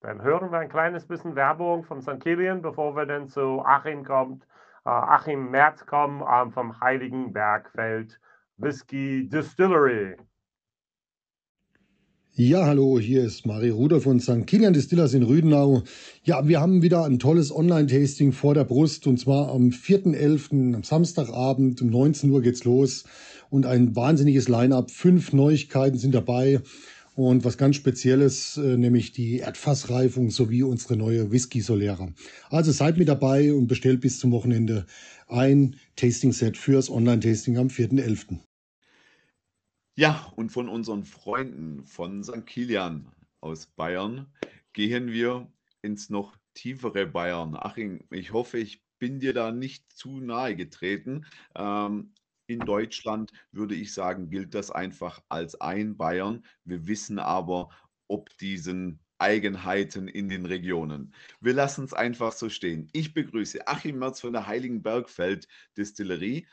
Dann hören wir ein kleines bisschen Werbung vom St. Kilian, bevor wir dann zu Achim kommt. Äh, Achim Merz kommen äh, vom Heiligen Bergfeld Whisky Distillery. Ja, hallo, hier ist Marie Ruder von St. Kilian Distillers in Rüdenau. Ja, wir haben wieder ein tolles Online-Tasting vor der Brust und zwar am 4.11. am Samstagabend um 19 Uhr geht's los und ein wahnsinniges Line-up. Fünf Neuigkeiten sind dabei und was ganz Spezielles, äh, nämlich die Erdfassreifung sowie unsere neue Whisky Solera. Also seid mit dabei und bestellt bis zum Wochenende ein Tasting-Set fürs Online-Tasting am 4.11. Ja, und von unseren Freunden von St. Kilian aus Bayern gehen wir ins noch tiefere Bayern. Achim, ich hoffe, ich bin dir da nicht zu nahe getreten. Ähm, in Deutschland würde ich sagen, gilt das einfach als ein Bayern. Wir wissen aber, ob diesen Eigenheiten in den Regionen. Wir lassen es einfach so stehen. Ich begrüße Achim Merz von der Heiligen Bergfeld Distillerie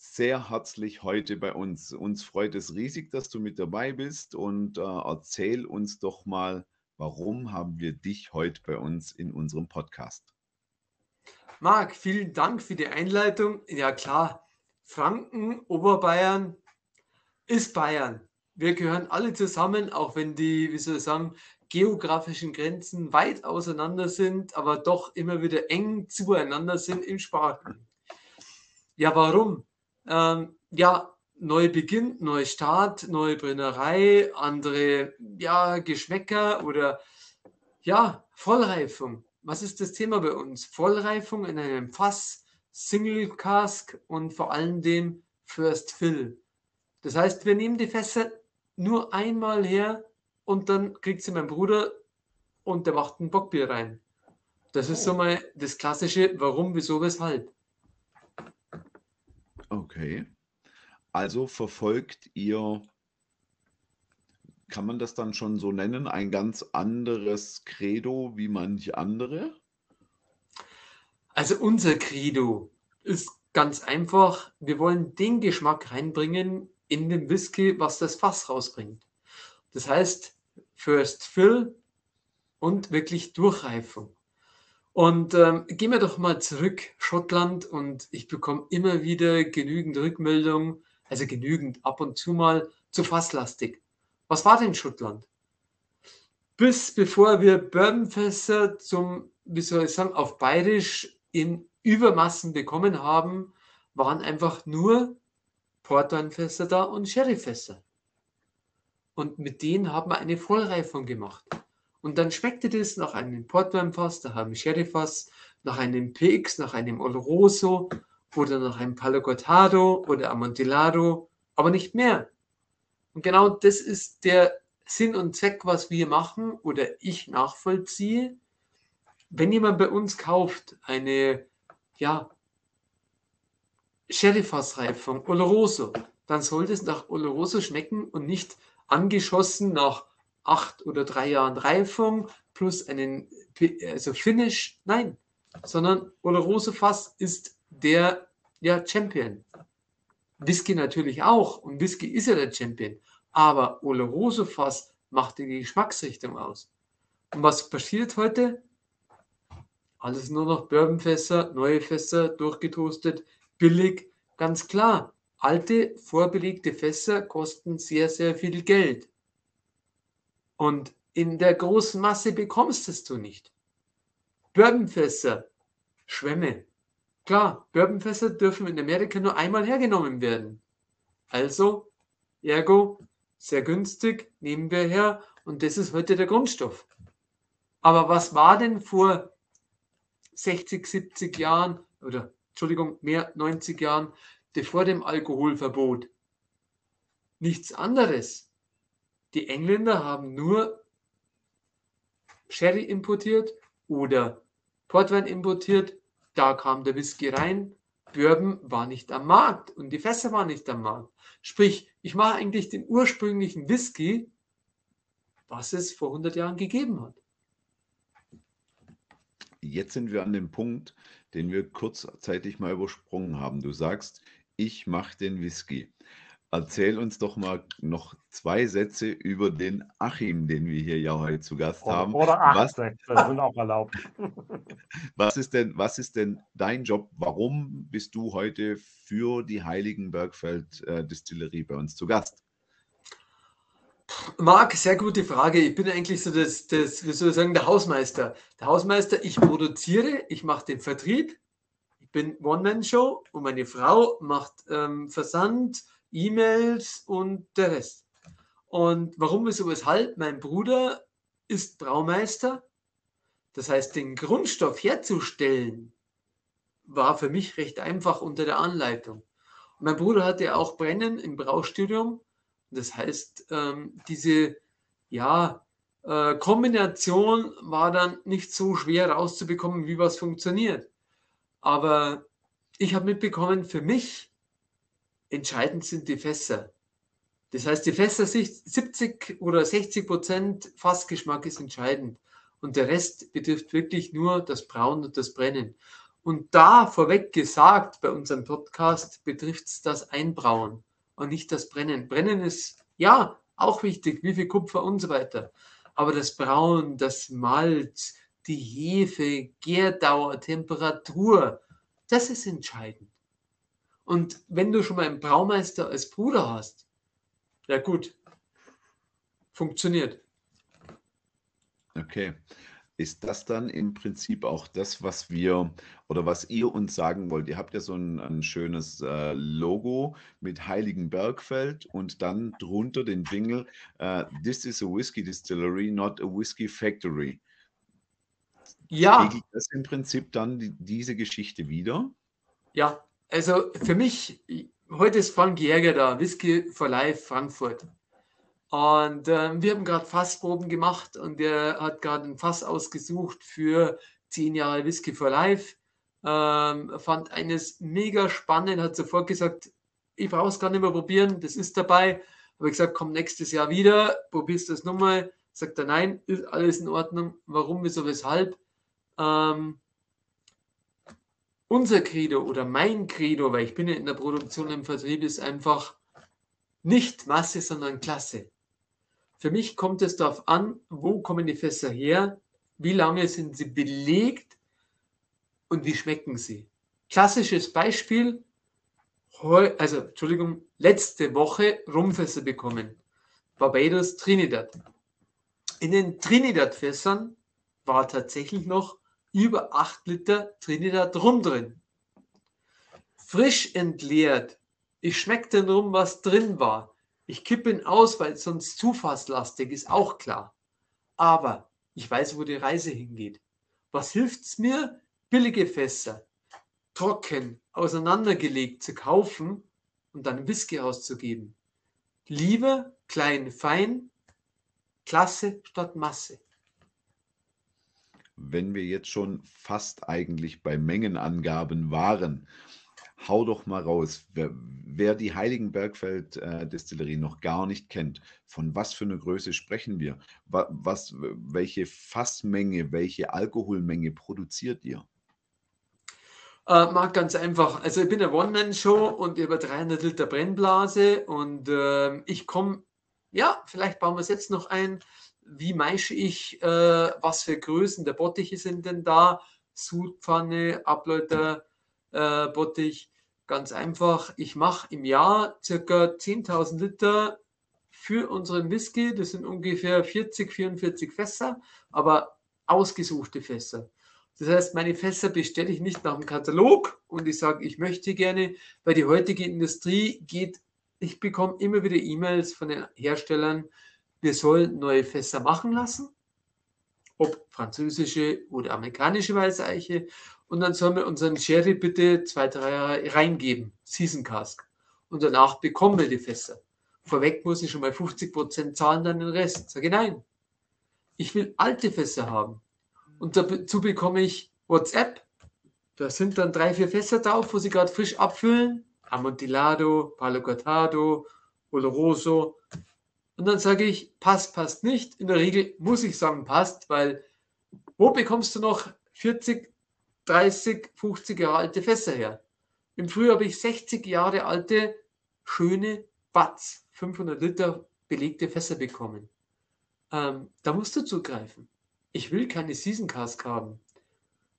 sehr herzlich heute bei uns. Uns freut es riesig, dass du mit dabei bist und äh, erzähl uns doch mal, warum haben wir dich heute bei uns in unserem Podcast? Marc, vielen Dank für die Einleitung. Ja klar, Franken, Oberbayern ist Bayern. Wir gehören alle zusammen, auch wenn die, wie soll ich sagen, geografischen Grenzen weit auseinander sind, aber doch immer wieder eng zueinander sind im Sprachen. Ja, warum? Ähm, ja, neu Beginn, neu Start, neue Brennerei, andere ja, Geschmäcker oder ja, Vollreifung. Was ist das Thema bei uns? Vollreifung in einem Fass, Single Cask und vor allem dem First Fill. Das heißt, wir nehmen die Fässer nur einmal her und dann kriegt sie mein Bruder und der macht ein Bockbier rein. Das ist so mal das klassische Warum, wieso, weshalb. Okay. Also verfolgt ihr, kann man das dann schon so nennen, ein ganz anderes Credo wie manche andere? Also unser Credo ist ganz einfach, wir wollen den Geschmack reinbringen in den Whisky, was das Fass rausbringt. Das heißt, First Fill und wirklich Durchreifung. Und ähm, gehen wir doch mal zurück, Schottland, und ich bekomme immer wieder genügend Rückmeldungen, also genügend ab und zu mal zu fasslastig. Was war denn Schottland? Bis bevor wir Bourbonfässer zum, wie soll ich sagen, auf Bayerisch in Übermassen bekommen haben, waren einfach nur Portweinfässer da und Sherryfässer. Und mit denen haben wir eine Vollreifung gemacht. Und dann schmeckte das nach einem Portweinfass, nach einem Sherryfass, nach einem PX, nach einem Oloroso oder nach einem Palo Cortado oder Amontillado, aber nicht mehr. Und genau das ist der Sinn und Zweck, was wir machen oder ich nachvollziehe. Wenn jemand bei uns kauft eine ja, Sherryfassreifung, Oloroso, dann sollte es nach Oloroso schmecken und nicht angeschossen nach acht oder drei Jahren Reifung plus einen also Finish. Nein, sondern Oloroso Fass ist der ja, Champion. Whisky natürlich auch und Whisky ist ja der Champion. Aber Oloroso Fass macht die Geschmacksrichtung aus. Und was passiert heute? Alles nur noch Bourbonfässer, neue Fässer, durchgetoastet, billig, ganz klar. Alte, vorbelegte Fässer kosten sehr, sehr viel Geld. Und in der großen Masse bekommst es du nicht. Bourbonfässer, Schwämme. Klar, Bourbonfässer dürfen in Amerika nur einmal hergenommen werden. Also, ergo, sehr günstig, nehmen wir her und das ist heute der Grundstoff. Aber was war denn vor 60, 70 Jahren oder Entschuldigung, mehr 90 Jahren vor dem Alkoholverbot? Nichts anderes. Die Engländer haben nur Sherry importiert oder Portwein importiert. Da kam der Whisky rein. Bourbon war nicht am Markt und die Fässer waren nicht am Markt. Sprich, ich mache eigentlich den ursprünglichen Whisky, was es vor 100 Jahren gegeben hat. Jetzt sind wir an dem Punkt, den wir kurzzeitig mal übersprungen haben. Du sagst, ich mache den Whisky. Erzähl uns doch mal noch zwei Sätze über den Achim, den wir hier ja heute zu Gast Oder, haben. oder acht Was, Sätze sind auch erlaubt. was ist denn, was ist denn dein Job? Warum bist du heute für die Heiligenbergfeld äh, Distillerie bei uns zu Gast? Marc, sehr gute Frage. Ich bin eigentlich so das, das, wie soll ich sagen, der Hausmeister. Der Hausmeister, ich produziere, ich mache den Vertrieb, ich bin One-Man-Show und meine Frau macht ähm, Versand, E-Mails und der Rest. Und warum, wieso, weshalb? Mein Bruder ist Braumeister. Das heißt, den Grundstoff herzustellen, war für mich recht einfach unter der Anleitung. Und mein Bruder hatte auch Brennen im Braustudium. Das heißt, ähm, diese ja, äh, Kombination war dann nicht so schwer rauszubekommen, wie was funktioniert. Aber ich habe mitbekommen, für mich entscheidend sind die Fässer. Das heißt, die Fässer 70 oder 60 Prozent Fassgeschmack ist entscheidend. Und der Rest betrifft wirklich nur das Brauen und das Brennen. Und da vorweg gesagt, bei unserem Podcast betrifft es das Einbrauen und nicht das Brennen. Brennen ist ja auch wichtig, wie viel Kupfer und so weiter. Aber das Brauen, das Malz, die Hefe, Gärdauer, Temperatur, das ist entscheidend. Und wenn du schon mal einen Braumeister als Bruder hast, ja gut, funktioniert. Okay. Ist das dann im Prinzip auch das, was wir oder was ihr uns sagen wollt? Ihr habt ja so ein, ein schönes äh, Logo mit Heiligen Bergfeld und dann drunter den Jingle, äh, This is a Whiskey Distillery, not a Whiskey Factory. Ja, Spiegelt das im Prinzip dann die, diese Geschichte wieder? ja. Also für mich, heute ist Frank Jäger da, Whisky for Life Frankfurt. Und ähm, wir haben gerade Fassproben gemacht und der hat gerade ein Fass ausgesucht für 10 Jahre Whisky for Life. Ähm, fand eines mega spannend, hat sofort gesagt, ich brauche es gar nicht mehr probieren, das ist dabei. Habe ich gesagt, komm nächstes Jahr wieder, probierst du das nochmal. Sagt er, nein, ist alles in Ordnung. Warum, wieso, weshalb? Ähm, unser Credo oder mein Credo, weil ich bin ja in der Produktion im Vertrieb, ist einfach nicht Masse, sondern Klasse. Für mich kommt es darauf an, wo kommen die Fässer her, wie lange sind sie belegt und wie schmecken sie. Klassisches Beispiel, also Entschuldigung, letzte Woche Rumfässer bekommen. Barbados, Trinidad. In den Trinidad-Fässern war tatsächlich noch über 8 Liter Trinidad Rum drin. Frisch entleert. Ich schmecke den Rum, was drin war. Ich kippe ihn aus, weil sonst zu fasslastig ist, auch klar. Aber ich weiß, wo die Reise hingeht. Was hilft es mir, billige Fässer trocken auseinandergelegt zu kaufen und dann Whisky auszugeben? Lieber klein, fein, Klasse statt Masse. Wenn wir jetzt schon fast eigentlich bei Mengenangaben waren, hau doch mal raus, wer, wer die Heiligen Bergfeld äh, noch gar nicht kennt, von was für einer Größe sprechen wir? Wa- Was, welche Fassmenge, welche Alkoholmenge produziert ihr? Äh, mag ganz einfach. Also ich bin eine One-Man-Show und über 300 Liter Brennblase und ähm, ich komme, ja, vielleicht bauen wir es jetzt noch ein. Wie meische ich, äh, was für Größen der Bottiche sind denn da? Sudpfanne, Abläuter, äh, Bottich. Ganz einfach, ich mache im Jahr circa 10.000 Liter für unseren Whisky. Das sind ungefähr 40, 44 Fässer, aber ausgesuchte Fässer. Das heißt, meine Fässer bestelle ich nicht nach dem Katalog und ich sage, ich möchte gerne, weil die heutige Industrie geht, ich bekomme immer wieder E-Mails von den Herstellern, wir sollen neue Fässer machen lassen, ob französische oder amerikanische Weißeiche, und dann sollen wir unseren Sherry bitte zwei, drei Jahre reingeben, Season Cask. Und danach bekommen wir die Fässer. Vorweg muss ich schon mal 50% zahlen, dann den Rest. Sage nein. Ich will alte Fässer haben. Und dazu bekomme ich WhatsApp. Da sind dann drei, vier Fässer drauf, wo sie gerade frisch abfüllen. Amontillado, Palo Cortado, Oloroso. Und dann sage ich, passt, passt nicht. In der Regel muss ich sagen, passt, weil wo bekommst du noch 40, 30, 50 Jahre alte Fässer her? Im Frühjahr habe ich 60 Jahre alte, schöne Batz, 500 Liter belegte Fässer bekommen. Ähm, da musst du zugreifen ich will keine Season Cask haben.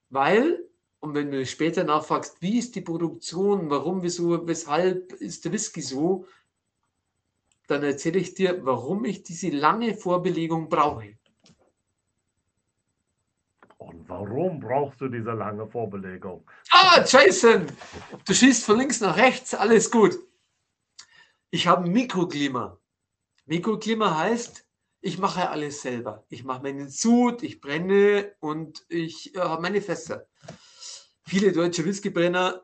Weil, und wenn du später nachfragst, wie ist die Produktion, warum, wieso, weshalb ist der Whisky so, dann erzähle ich dir, warum ich diese lange Vorbelegung brauche. Und warum brauchst du diese lange Vorbelegung? Ah, Jason, du schießt von links nach rechts, alles gut. Ich habe ein Mikroklima. Mikroklima heißt, ich mache alles selber. Ich mache meinen Sud, ich brenne und ich äh, habe meine Fässer. Viele deutsche Whiskybrenner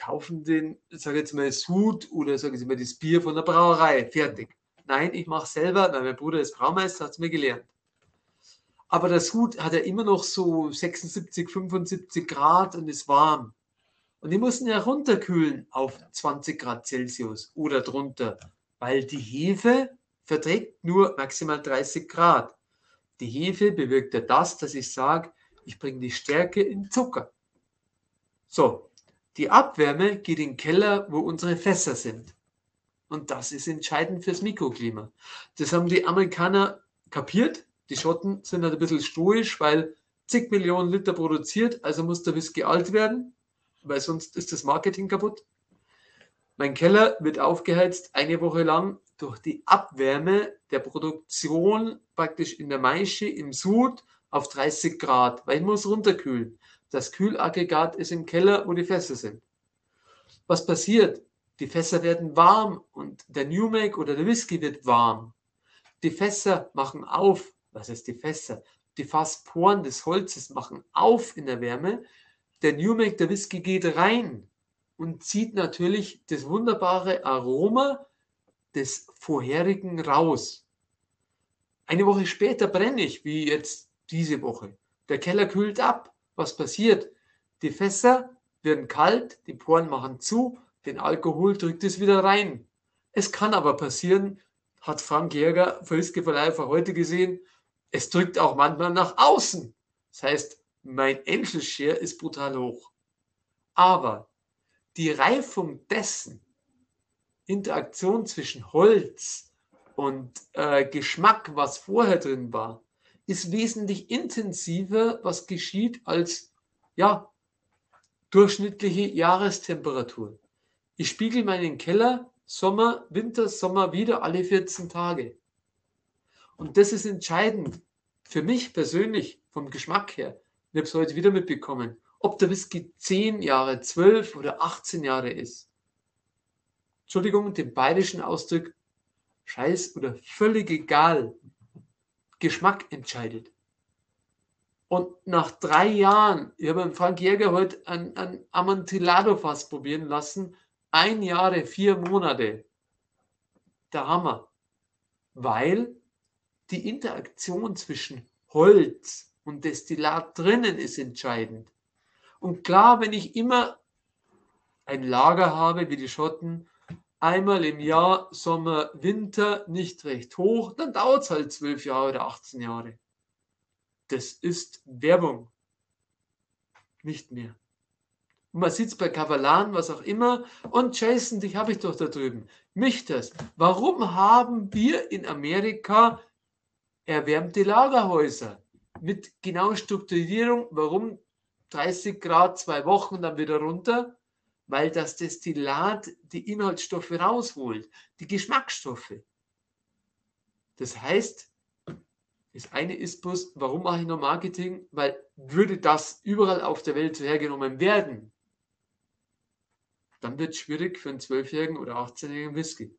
kaufen den, sage jetzt mal, Sud oder sagen Sie mal das Bier von der Brauerei, fertig. Nein, ich mache selber, weil mein Bruder ist Braumeister, hat es mir gelernt. Aber der Sud hat ja immer noch so 76, 75 Grad und ist warm. Und die mussten ja runterkühlen auf 20 Grad Celsius oder drunter, weil die Hefe verträgt nur maximal 30 Grad. Die Hefe bewirkt ja das, dass ich sage, ich bringe die Stärke in Zucker. So, die Abwärme geht in den Keller, wo unsere Fässer sind. Und das ist entscheidend fürs Mikroklima. Das haben die Amerikaner kapiert. Die Schotten sind halt ein bisschen stoisch, weil zig Millionen Liter produziert, also muss der Whisky alt werden, weil sonst ist das Marketing kaputt. Mein Keller wird aufgeheizt eine Woche lang durch die Abwärme der Produktion praktisch in der Maische im Sud auf 30 Grad, weil ich muss runterkühlen. Das Kühlaggregat ist im Keller, wo die Fässer sind. Was passiert? Die Fässer werden warm und der New Make oder der Whisky wird warm. Die Fässer machen auf. Was ist die Fässer? Die Fassporen des Holzes machen auf in der Wärme. Der New Make, der Whisky geht rein und zieht natürlich das wunderbare Aroma des vorherigen raus. Eine Woche später brenne ich, wie jetzt diese Woche. Der Keller kühlt ab. Was passiert? Die Fässer werden kalt, die Poren machen zu, den Alkohol drückt es wieder rein. Es kann aber passieren, hat Frank Jäger für for heute gesehen, es drückt auch manchmal nach außen. Das heißt, mein Angel Share ist brutal hoch. Aber die Reifung dessen, Interaktion zwischen Holz und äh, Geschmack, was vorher drin war, ist wesentlich intensiver, was geschieht, als ja, durchschnittliche Jahrestemperatur. Ich spiegel meinen Keller Sommer, Winter, Sommer wieder alle 14 Tage. Und das ist entscheidend für mich persönlich vom Geschmack her. Ich habe es heute wieder mitbekommen, ob der Whisky 10 Jahre, 12 oder 18 Jahre ist. Entschuldigung, den bayerischen Ausdruck, scheiß oder völlig egal. Geschmack entscheidet. Und nach drei Jahren, ich habe Frank Jäger heute ein, ein Amontillado-Fass probieren lassen, ein Jahre, vier Monate. Der Hammer. Weil die Interaktion zwischen Holz und Destillat drinnen ist entscheidend. Und klar, wenn ich immer ein Lager habe, wie die Schotten, einmal im Jahr Sommer, Winter nicht recht hoch, dann dauert es halt zwölf Jahre oder 18 Jahre. Das ist Werbung. Nicht mehr. Und man sieht bei Kavalan, was auch immer. Und Jason, dich habe ich doch da drüben. Mich das. Warum haben wir in Amerika erwärmte Lagerhäuser mit genauer Strukturierung? Warum 30 Grad zwei Wochen dann wieder runter? Weil das Destillat die Inhaltsstoffe rausholt, die Geschmacksstoffe. Das heißt, das eine ist bloß, warum mache ich noch Marketing? Weil würde das überall auf der Welt so hergenommen werden, dann wird es schwierig für einen 12-jährigen oder 18-jährigen Whisky.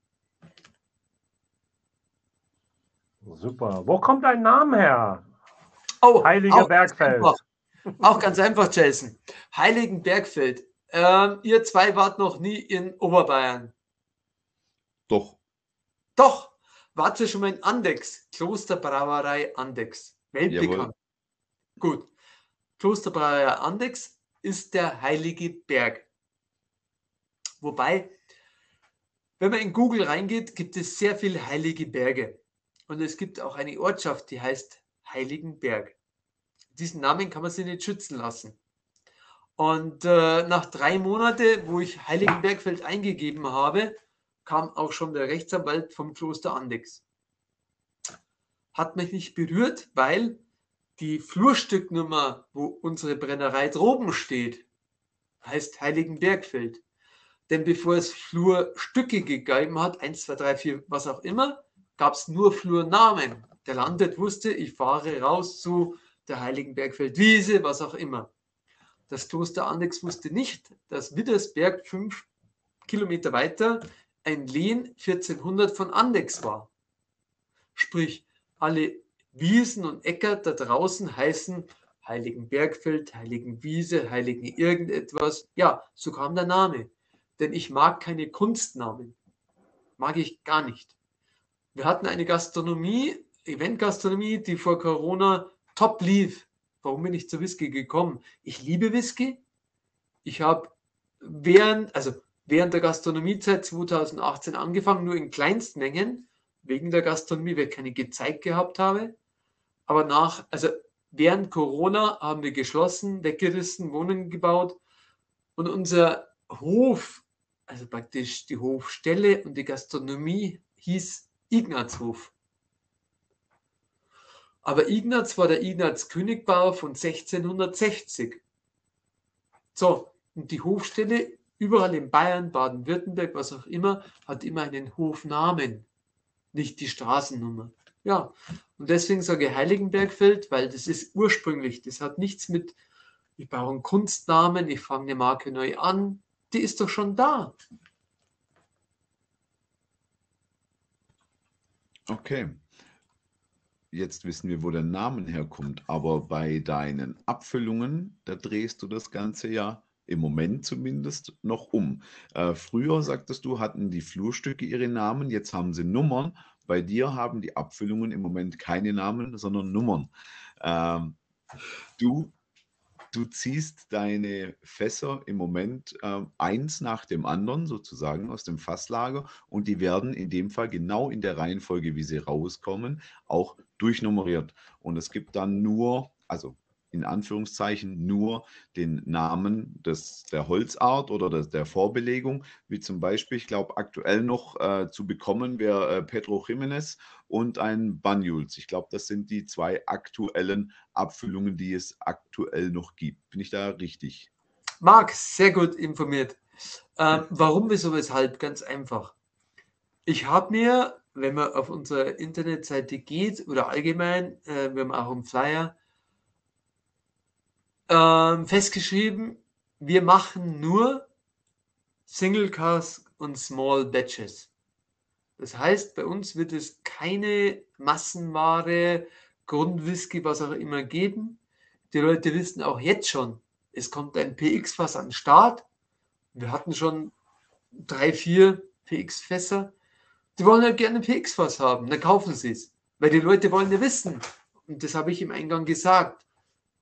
Super. Wo kommt dein Name her? Oh, Heiliger Bergfeld. Auch, auch ganz einfach, Jason. Heiligen Bergfeld. Ähm, ihr zwei wart noch nie in Oberbayern. Doch. Doch. Wart ihr schon mal in Andex? Klosterbrauerei Andex. Weltbekannt. Jawohl. Gut. Klosterbrauerei Andex ist der Heilige Berg. Wobei, wenn man in Google reingeht, gibt es sehr viele heilige Berge. Und es gibt auch eine Ortschaft, die heißt Heiligenberg. Diesen Namen kann man sich nicht schützen lassen. Und äh, nach drei Monaten, wo ich Heiligenbergfeld eingegeben habe, kam auch schon der Rechtsanwalt vom Kloster Andex. Hat mich nicht berührt, weil die Flurstücknummer, wo unsere Brennerei droben steht, heißt Heiligenbergfeld. Denn bevor es Flurstücke gegeben hat, 1, 2, 3, 4, was auch immer, gab es nur Flurnamen. Der Landwirt wusste, ich fahre raus zu der Heiligenbergfeldwiese, was auch immer. Das Kloster Andex wusste nicht, dass Widdersberg fünf Kilometer weiter ein Lehen 1400 von Andex war. Sprich, alle Wiesen und Äcker da draußen heißen Heiligenbergfeld, Heiligenwiese, Heiligen irgendetwas. Ja, so kam der Name denn ich mag keine Kunstnamen. Mag ich gar nicht. Wir hatten eine Gastronomie, Eventgastronomie, die vor Corona top lief. Warum bin ich zu Whisky gekommen? Ich liebe Whisky. Ich habe während, also während der Gastronomiezeit 2018 angefangen, nur in Kleinstmengen, wegen der Gastronomie, weil ich keine gezeigt gehabt habe. Aber nach, also während Corona haben wir geschlossen, weggerissen, Wohnungen gebaut und unser Hof also praktisch die Hofstelle und die Gastronomie hieß Ignatshof. Aber Ignaz war der Ignaz Königbauer von 1660. So, und die Hofstelle überall in Bayern, Baden-Württemberg, was auch immer, hat immer einen Hofnamen, nicht die Straßennummer. Ja, und deswegen sage ich Heiligenbergfeld, weil das ist ursprünglich, das hat nichts mit, ich baue einen Kunstnamen, ich fange eine Marke neu an, die ist doch schon da. Okay. Jetzt wissen wir, wo der Name herkommt, aber bei deinen Abfüllungen, da drehst du das Ganze ja im Moment zumindest noch um. Äh, früher, sagtest du, hatten die Flurstücke ihre Namen, jetzt haben sie Nummern. Bei dir haben die Abfüllungen im Moment keine Namen, sondern Nummern. Ähm, du du ziehst deine Fässer im Moment äh, eins nach dem anderen sozusagen aus dem Fasslager und die werden in dem Fall genau in der Reihenfolge, wie sie rauskommen, auch durchnummeriert. Und es gibt dann nur, also in Anführungszeichen nur den Namen des, der Holzart oder des, der Vorbelegung, wie zum Beispiel, ich glaube, aktuell noch äh, zu bekommen wäre äh, Pedro Jiménez und ein Banyuls. Ich glaube, das sind die zwei aktuellen Abfüllungen, die es aktuell noch gibt. Bin ich da richtig? Marc, sehr gut informiert. Ähm, warum, wieso, weshalb? Ganz einfach. Ich habe mir, wenn man auf unsere Internetseite geht oder allgemein, äh, wir haben auch einen Flyer, ähm, festgeschrieben, wir machen nur Single Cask und Small Batches. Das heißt, bei uns wird es keine Massenware, Grundwhisky, was auch immer geben. Die Leute wissen auch jetzt schon, es kommt ein PX-Fass an den Start. Wir hatten schon drei, vier PX-Fässer. Die wollen ja gerne PX-Fass haben, dann kaufen sie es. Weil die Leute wollen ja wissen. Und das habe ich im Eingang gesagt.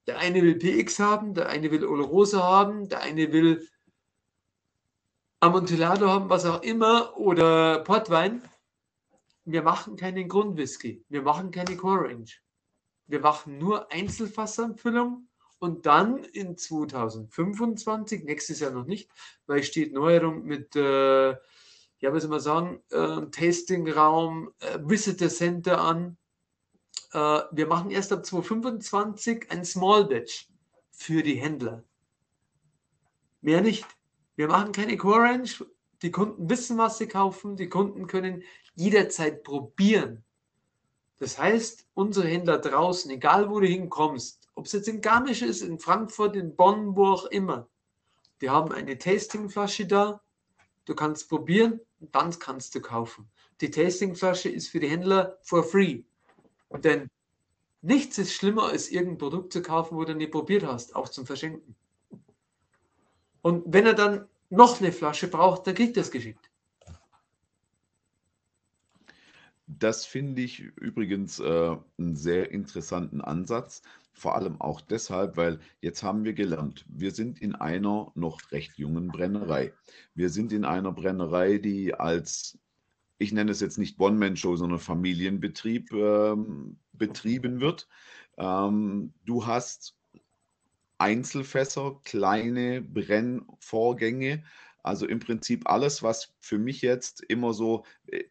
Der eine will PX haben, der eine will Oloroso haben, der eine will Amontillado haben, was auch immer, oder Portwein. Wir machen keinen Grundwhisky. Wir machen keine Core Range. Wir machen nur Einzelfassabfüllung und dann in 2025, nächstes Jahr noch nicht, weil steht Neuerung mit, äh, ja, was soll man sagen, äh, Tastingraum, äh, Visitor Center an äh, wir machen erst ab 2025 ein Small Batch für die Händler. Mehr nicht. Wir machen keine Core Range. Die Kunden wissen, was sie kaufen. Die Kunden können jederzeit probieren. Das heißt, unsere Händler draußen, egal wo du hinkommst, ob es jetzt in Garmisch ist, in Frankfurt, in Bonn, wo auch immer, wir haben eine Tastingflasche da. Du kannst probieren und dann kannst du kaufen. Die Tastingflasche ist für die Händler for free. Denn nichts ist schlimmer, als irgendein Produkt zu kaufen, wo du nie probiert hast, auch zum Verschenken. Und wenn er dann noch eine Flasche braucht, dann kriegt er es geschickt. Das finde ich übrigens äh, einen sehr interessanten Ansatz. Vor allem auch deshalb, weil jetzt haben wir gelernt, wir sind in einer noch recht jungen Brennerei. Wir sind in einer Brennerei, die als ich nenne es jetzt nicht One-Man-Show, sondern Familienbetrieb ähm, betrieben wird. Ähm, du hast Einzelfässer, kleine Brennvorgänge, also im Prinzip alles, was für mich jetzt immer so, äh,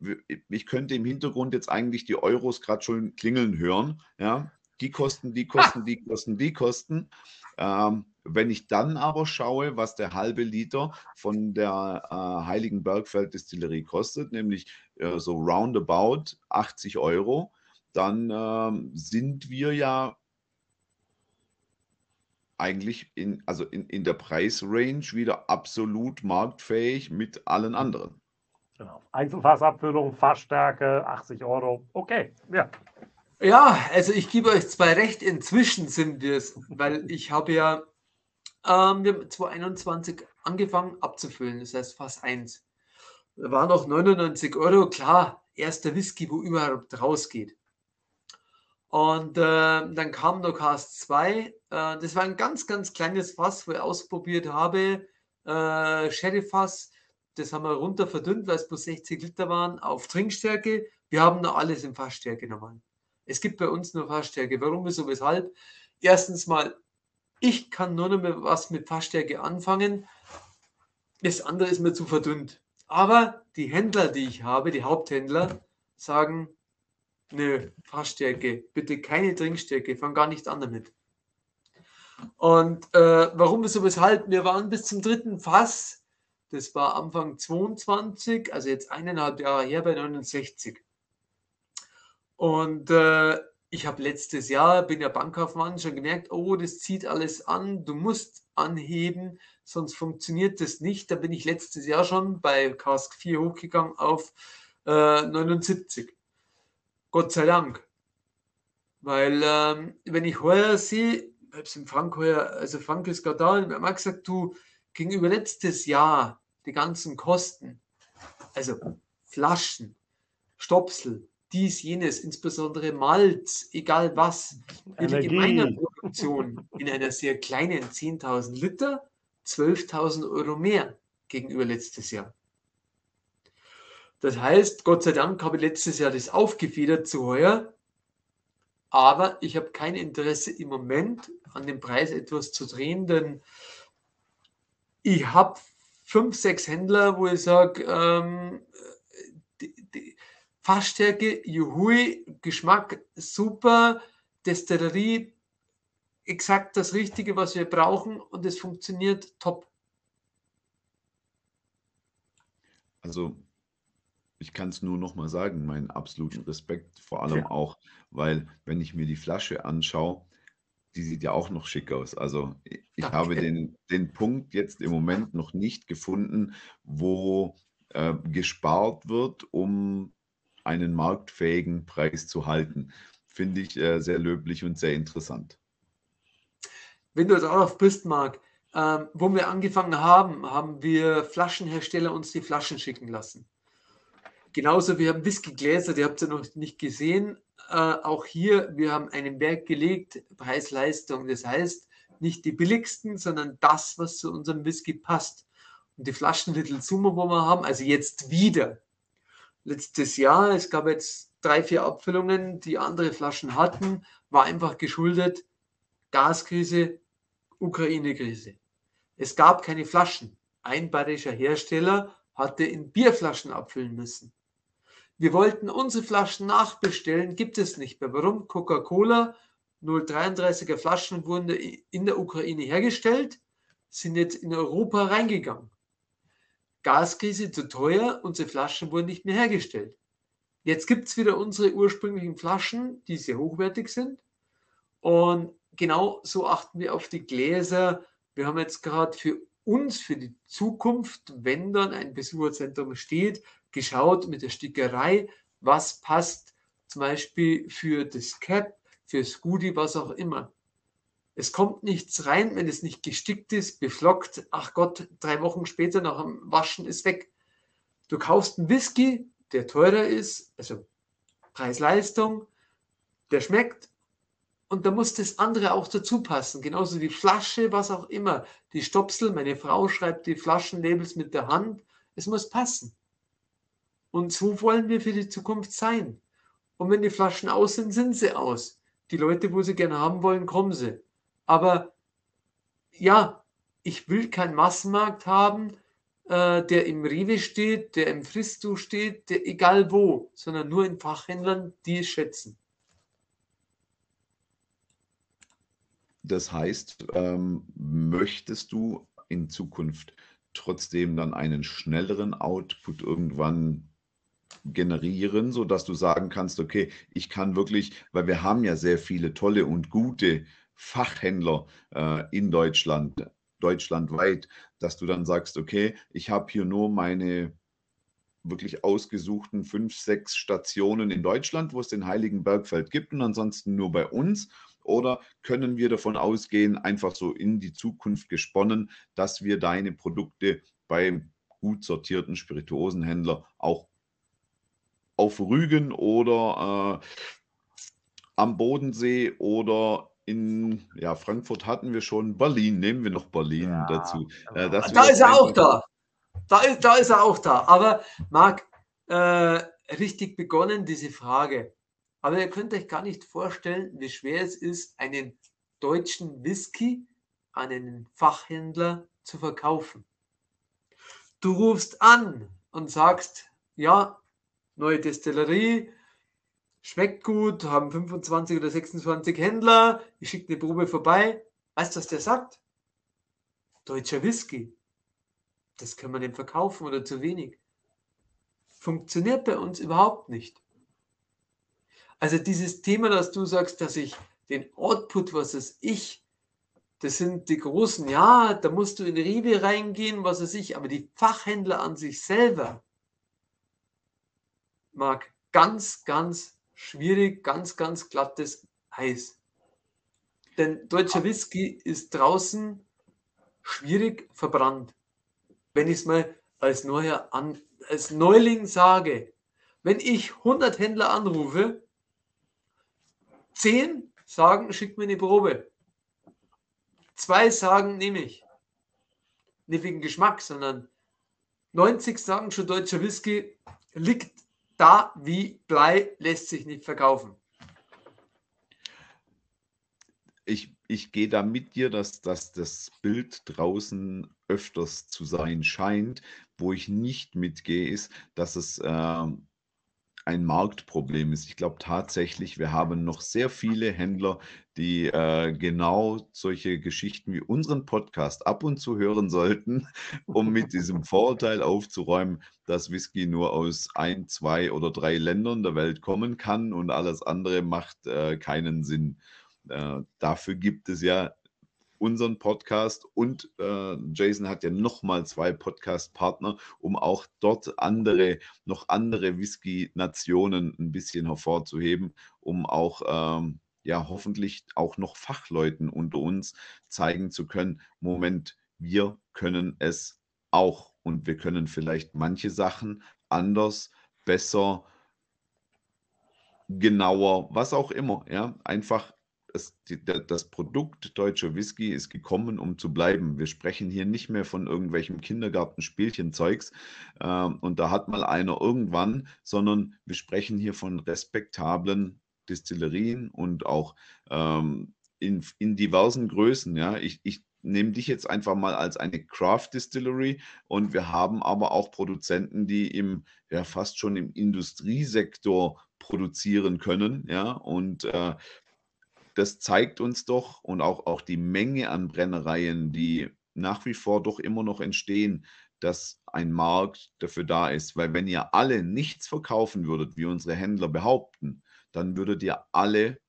ich könnte im Hintergrund jetzt eigentlich die Euros gerade schon klingeln hören. Ja? Die kosten, die kosten, die kosten, die kosten. Ähm, wenn ich dann aber schaue, was der halbe Liter von der äh, Heiligen Bergfeld Distillerie kostet, nämlich äh, so roundabout 80 Euro, dann äh, sind wir ja eigentlich in, also in, in der Preisrange wieder absolut marktfähig mit allen anderen. Genau. Einzelfassabfüllung, Fassstärke, 80 Euro. Okay, ja. Ja, also ich gebe euch zwei recht, inzwischen sind wir es, weil ich habe ja ähm, wir haben 2021 angefangen abzufüllen, das heißt Fass 1. Da waren noch 99 Euro, klar, erster Whisky, wo überhaupt rausgeht. Und äh, dann kam noch Cast 2. Äh, das war ein ganz, ganz kleines Fass, wo ich ausprobiert habe. Äh, Sherry-Fass. Das haben wir runter verdünnt, weil es bloß 60 Liter waren, auf Trinkstärke. Wir haben noch alles in Fassstärke nochmal. Es gibt bei uns nur Fassstärke. Warum, wieso, weshalb? Erstens mal ich kann nur noch mal was mit Fassstärke anfangen. Das andere ist mir zu verdünnt. Aber die Händler, die ich habe, die Haupthändler, sagen, Nö, Fassstärke. Bitte keine Trinkstärke. Fang gar nicht an damit. Und äh, warum, wieso, weshalb? Wir waren bis zum dritten Fass. Das war Anfang 22, also jetzt eineinhalb Jahre her bei 69. Und äh, ich habe letztes Jahr, bin ja Bankkaufmann, schon gemerkt, oh, das zieht alles an, du musst anheben, sonst funktioniert das nicht. Da bin ich letztes Jahr schon bei Cask 4 hochgegangen auf äh, 79. Gott sei Dank. Weil ähm, wenn ich heuer sehe, selbst im Frank heuer, also Frank ist gerade da, und hat gesagt, du, gegenüber letztes Jahr, die ganzen Kosten, also Flaschen, Stopsel, dies, jenes, insbesondere Malz, egal was. Wir liegen in meiner Produktion in einer sehr kleinen 10.000 Liter 12.000 Euro mehr gegenüber letztes Jahr. Das heißt, Gott sei Dank habe ich letztes Jahr das aufgefedert zu heuer, aber ich habe kein Interesse im Moment an dem Preis etwas zu drehen, denn ich habe fünf, sechs Händler, wo ich sage, ähm, Fassstärke, Juhui, Geschmack super, Destillerie, exakt das Richtige, was wir brauchen und es funktioniert top. Also ich kann es nur noch mal sagen, meinen absoluten Respekt, vor allem ja. auch, weil wenn ich mir die Flasche anschaue, die sieht ja auch noch schick aus. Also ich Danke. habe den, den Punkt jetzt im Moment noch nicht gefunden, wo äh, gespart wird, um einen marktfähigen Preis zu halten. Finde ich äh, sehr löblich und sehr interessant. Wenn du jetzt auch auf bist, Marc, ähm, wo wir angefangen haben, haben wir Flaschenhersteller uns die Flaschen schicken lassen. Genauso, wir haben Whiskygläser, die habt ihr noch nicht gesehen. Äh, auch hier, wir haben einen Wert gelegt, Preis-Leistung. Das heißt, nicht die billigsten, sondern das, was zu unserem Whisky passt. Und die Flaschen Little Sumo, wo wir haben, also jetzt wieder, letztes Jahr. Es gab jetzt drei, vier Abfüllungen, die andere Flaschen hatten, war einfach geschuldet Gaskrise, Ukraine-Krise. Es gab keine Flaschen. Ein bayerischer Hersteller hatte in Bierflaschen abfüllen müssen. Wir wollten unsere Flaschen nachbestellen, gibt es nicht mehr. Warum? Coca-Cola 0,33er Flaschen wurden in der Ukraine hergestellt, sind jetzt in Europa reingegangen. Gaskrise zu teuer, unsere Flaschen wurden nicht mehr hergestellt. Jetzt gibt es wieder unsere ursprünglichen Flaschen, die sehr hochwertig sind. Und genau so achten wir auf die Gläser. Wir haben jetzt gerade für uns, für die Zukunft, wenn dann ein Besucherzentrum steht, geschaut mit der Stickerei, was passt zum Beispiel für das Cap, für das Goodie, was auch immer. Es kommt nichts rein, wenn es nicht gestickt ist, beflockt. Ach Gott, drei Wochen später nach dem Waschen ist weg. Du kaufst einen Whisky, der teurer ist, also Preis-Leistung, der schmeckt und da muss das andere auch dazu passen. Genauso die Flasche, was auch immer. Die Stopsel, meine Frau schreibt die Flaschenlabels mit der Hand. Es muss passen. Und so wollen wir für die Zukunft sein. Und wenn die Flaschen aus sind, sind sie aus. Die Leute, wo sie gerne haben wollen, kommen sie. Aber ja, ich will keinen Massenmarkt haben, äh, der im Rewe steht, der im Fristo steht, der egal wo, sondern nur in Fachhändlern, die es schätzen. Das heißt, ähm, möchtest du in Zukunft trotzdem dann einen schnelleren Output irgendwann generieren, sodass du sagen kannst, okay, ich kann wirklich, weil wir haben ja sehr viele tolle und gute Fachhändler äh, in Deutschland, deutschlandweit, dass du dann sagst, okay, ich habe hier nur meine wirklich ausgesuchten fünf, sechs Stationen in Deutschland, wo es den Heiligen Bergfeld gibt und ansonsten nur bei uns? Oder können wir davon ausgehen, einfach so in die Zukunft gesponnen, dass wir deine Produkte beim gut sortierten Spirituosenhändler auch auf Rügen oder äh, am Bodensee oder in ja, Frankfurt hatten wir schon, Berlin, nehmen wir noch Berlin ja, dazu. Äh, da ist er auch da. Da ist, da ist er auch da. Aber Marc, äh, richtig begonnen diese Frage. Aber ihr könnt euch gar nicht vorstellen, wie schwer es ist, einen deutschen Whisky an einen Fachhändler zu verkaufen. Du rufst an und sagst, ja, neue Destillerie, schmeckt gut, haben 25 oder 26 Händler, ich schicke eine Probe vorbei. Weißt du, was der sagt? Deutscher Whisky. Das kann man nicht verkaufen oder zu wenig. Funktioniert bei uns überhaupt nicht. Also dieses Thema, dass du sagst, dass ich den Output, was es ich, das sind die großen, ja, da musst du in Rewe reingehen, was es ich, aber die Fachhändler an sich selber mag ganz, ganz schwierig, ganz, ganz glattes Eis. Denn deutscher Whisky ist draußen schwierig verbrannt. Wenn ich es mal als, Neuer an, als Neuling sage, wenn ich 100 Händler anrufe, 10 sagen, schick mir eine Probe. Zwei sagen, nehme ich. Nicht wegen Geschmack, sondern 90 sagen schon, deutscher Whisky liegt da wie Blei, lässt sich nicht verkaufen. Ich, ich gehe da mit dir, dass, dass das Bild draußen öfters zu sein scheint. Wo ich nicht mitgehe, ist, dass es äh, ein Marktproblem ist. Ich glaube tatsächlich, wir haben noch sehr viele Händler, die äh, genau solche Geschichten wie unseren Podcast ab und zu hören sollten, um mit diesem Vorurteil aufzuräumen, dass Whisky nur aus ein, zwei oder drei Ländern der Welt kommen kann und alles andere macht äh, keinen Sinn. Äh, dafür gibt es ja unseren Podcast und äh, Jason hat ja nochmal zwei Podcast-Partner, um auch dort andere, noch andere Whisky-Nationen ein bisschen hervorzuheben, um auch ähm, ja hoffentlich auch noch Fachleuten unter uns zeigen zu können, Moment, wir können es auch und wir können vielleicht manche Sachen anders, besser, genauer, was auch immer, ja, einfach das, das Produkt deutscher Whisky ist gekommen, um zu bleiben. Wir sprechen hier nicht mehr von irgendwelchem Kindergartenspielchenzeugs äh, und da hat mal einer irgendwann, sondern wir sprechen hier von respektablen Distillerien und auch ähm, in, in diversen Größen. Ja, ich, ich nehme dich jetzt einfach mal als eine Craft Distillery und wir haben aber auch Produzenten, die im ja fast schon im Industriesektor produzieren können, ja und äh, das zeigt uns doch und auch, auch die Menge an Brennereien, die nach wie vor doch immer noch entstehen, dass ein Markt dafür da ist. Weil wenn ihr alle nichts verkaufen würdet, wie unsere Händler behaupten, dann würdet ihr alle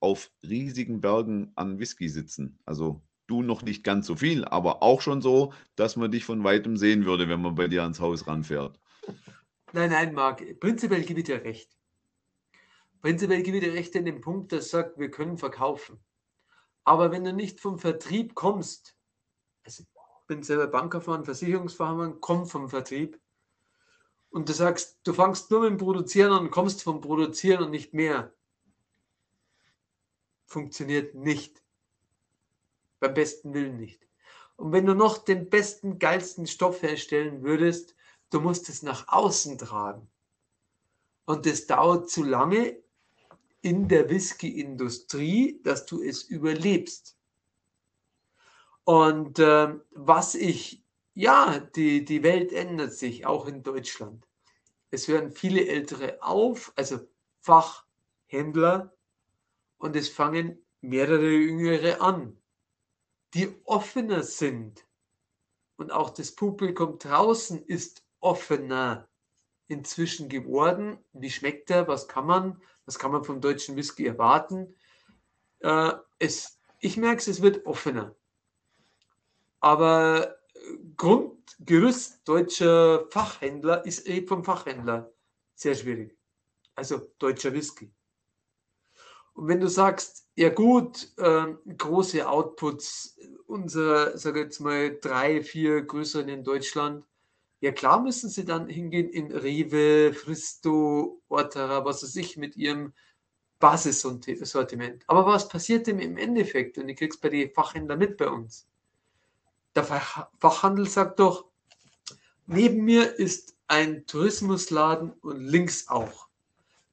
auf riesigen Bergen an Whisky sitzen. Also du noch nicht ganz so viel, aber auch schon so, dass man dich von weitem sehen würde, wenn man bei dir ans Haus ranfährt. Nein, nein, Marc, prinzipiell gebe ich dir recht. Prinzipiell gebe ich dir recht in dem Punkt, dass sagt, wir können verkaufen. Aber wenn du nicht vom Vertrieb kommst, also ich bin selber Bankerfahren, Versicherungsfachmann, komm vom Vertrieb und du sagst, du fangst nur mit dem Produzieren an und kommst vom Produzieren und nicht mehr, funktioniert nicht. Beim besten Willen nicht. Und wenn du noch den besten, geilsten Stoff herstellen würdest, du musst es nach außen tragen. Und das dauert zu lange, in der Whisky-Industrie, dass du es überlebst. Und äh, was ich, ja, die, die Welt ändert sich, auch in Deutschland. Es hören viele Ältere auf, also Fachhändler, und es fangen mehrere Jüngere an, die offener sind. Und auch das Publikum draußen ist offener inzwischen geworden. Wie schmeckt er? Was kann man? Was kann man vom deutschen Whisky erwarten? Äh, es, ich merke es, es wird offener. Aber Grundgerüst deutscher Fachhändler ist eben vom Fachhändler sehr schwierig. Also deutscher Whisky. Und wenn du sagst, ja gut, äh, große Outputs, unsere, sage jetzt mal, drei, vier größeren in Deutschland, ja klar müssen sie dann hingehen in Rewe, Fristo, Ortera, was weiß ich, mit ihrem Basissortiment. Aber was passiert denn im Endeffekt? Und ich krieg's bei den Fachhändlern mit bei uns. Der Fachhandel sagt doch, neben mir ist ein Tourismusladen und links auch.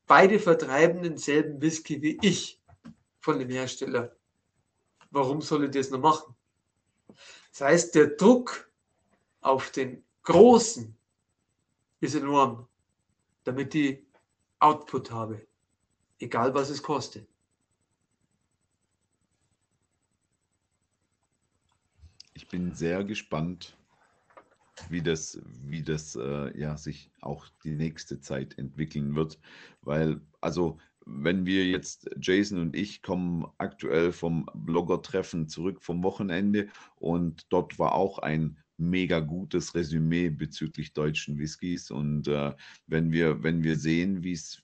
Beide vertreiben denselben Whisky wie ich von dem Hersteller. Warum soll ich das noch machen? Das heißt, der Druck auf den Großen ist enorm, damit die Output habe. Egal was es kostet. Ich bin sehr gespannt, wie das, wie das äh, ja, sich auch die nächste Zeit entwickeln wird. Weil, also, wenn wir jetzt, Jason und ich kommen aktuell vom Blogger-Treffen zurück vom Wochenende und dort war auch ein mega gutes Resümee bezüglich deutschen Whiskys. Und äh, wenn wir, wenn wir sehen, wie es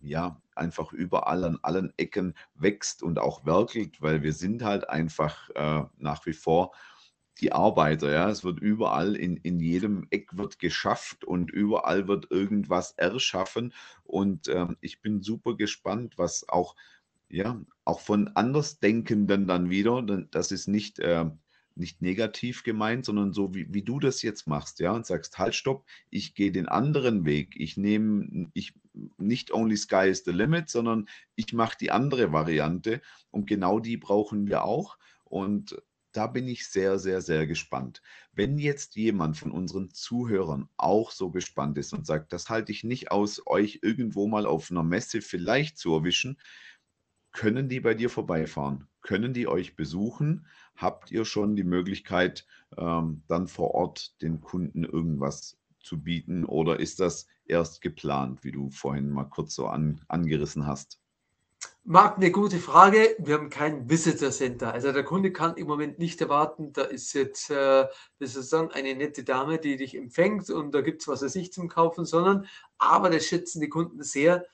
ja einfach überall an allen Ecken wächst und auch werkelt, weil wir sind halt einfach äh, nach wie vor die Arbeiter, ja. Es wird überall in, in jedem Eck wird geschafft und überall wird irgendwas erschaffen. Und ähm, ich bin super gespannt, was auch, ja, auch von Andersdenkenden dann wieder, das ist nicht, äh, nicht negativ gemeint, sondern so wie, wie du das jetzt machst, ja, und sagst, halt, stopp, ich gehe den anderen Weg. Ich nehme, ich nicht only sky is the limit, sondern ich mache die andere Variante. Und genau die brauchen wir auch. Und da bin ich sehr, sehr, sehr gespannt. Wenn jetzt jemand von unseren Zuhörern auch so gespannt ist und sagt, das halte ich nicht aus, euch irgendwo mal auf einer Messe vielleicht zu erwischen, können die bei dir vorbeifahren? Können die euch besuchen? Habt ihr schon die Möglichkeit, ähm, dann vor Ort den Kunden irgendwas zu bieten oder ist das erst geplant, wie du vorhin mal kurz so an, angerissen hast? Marc, eine gute Frage. Wir haben kein Visitor Center. Also der Kunde kann im Moment nicht erwarten, da ist jetzt äh, sozusagen eine nette Dame, die dich empfängt und da gibt es was für sich zum Kaufen, sondern, aber das schätzen die Kunden sehr.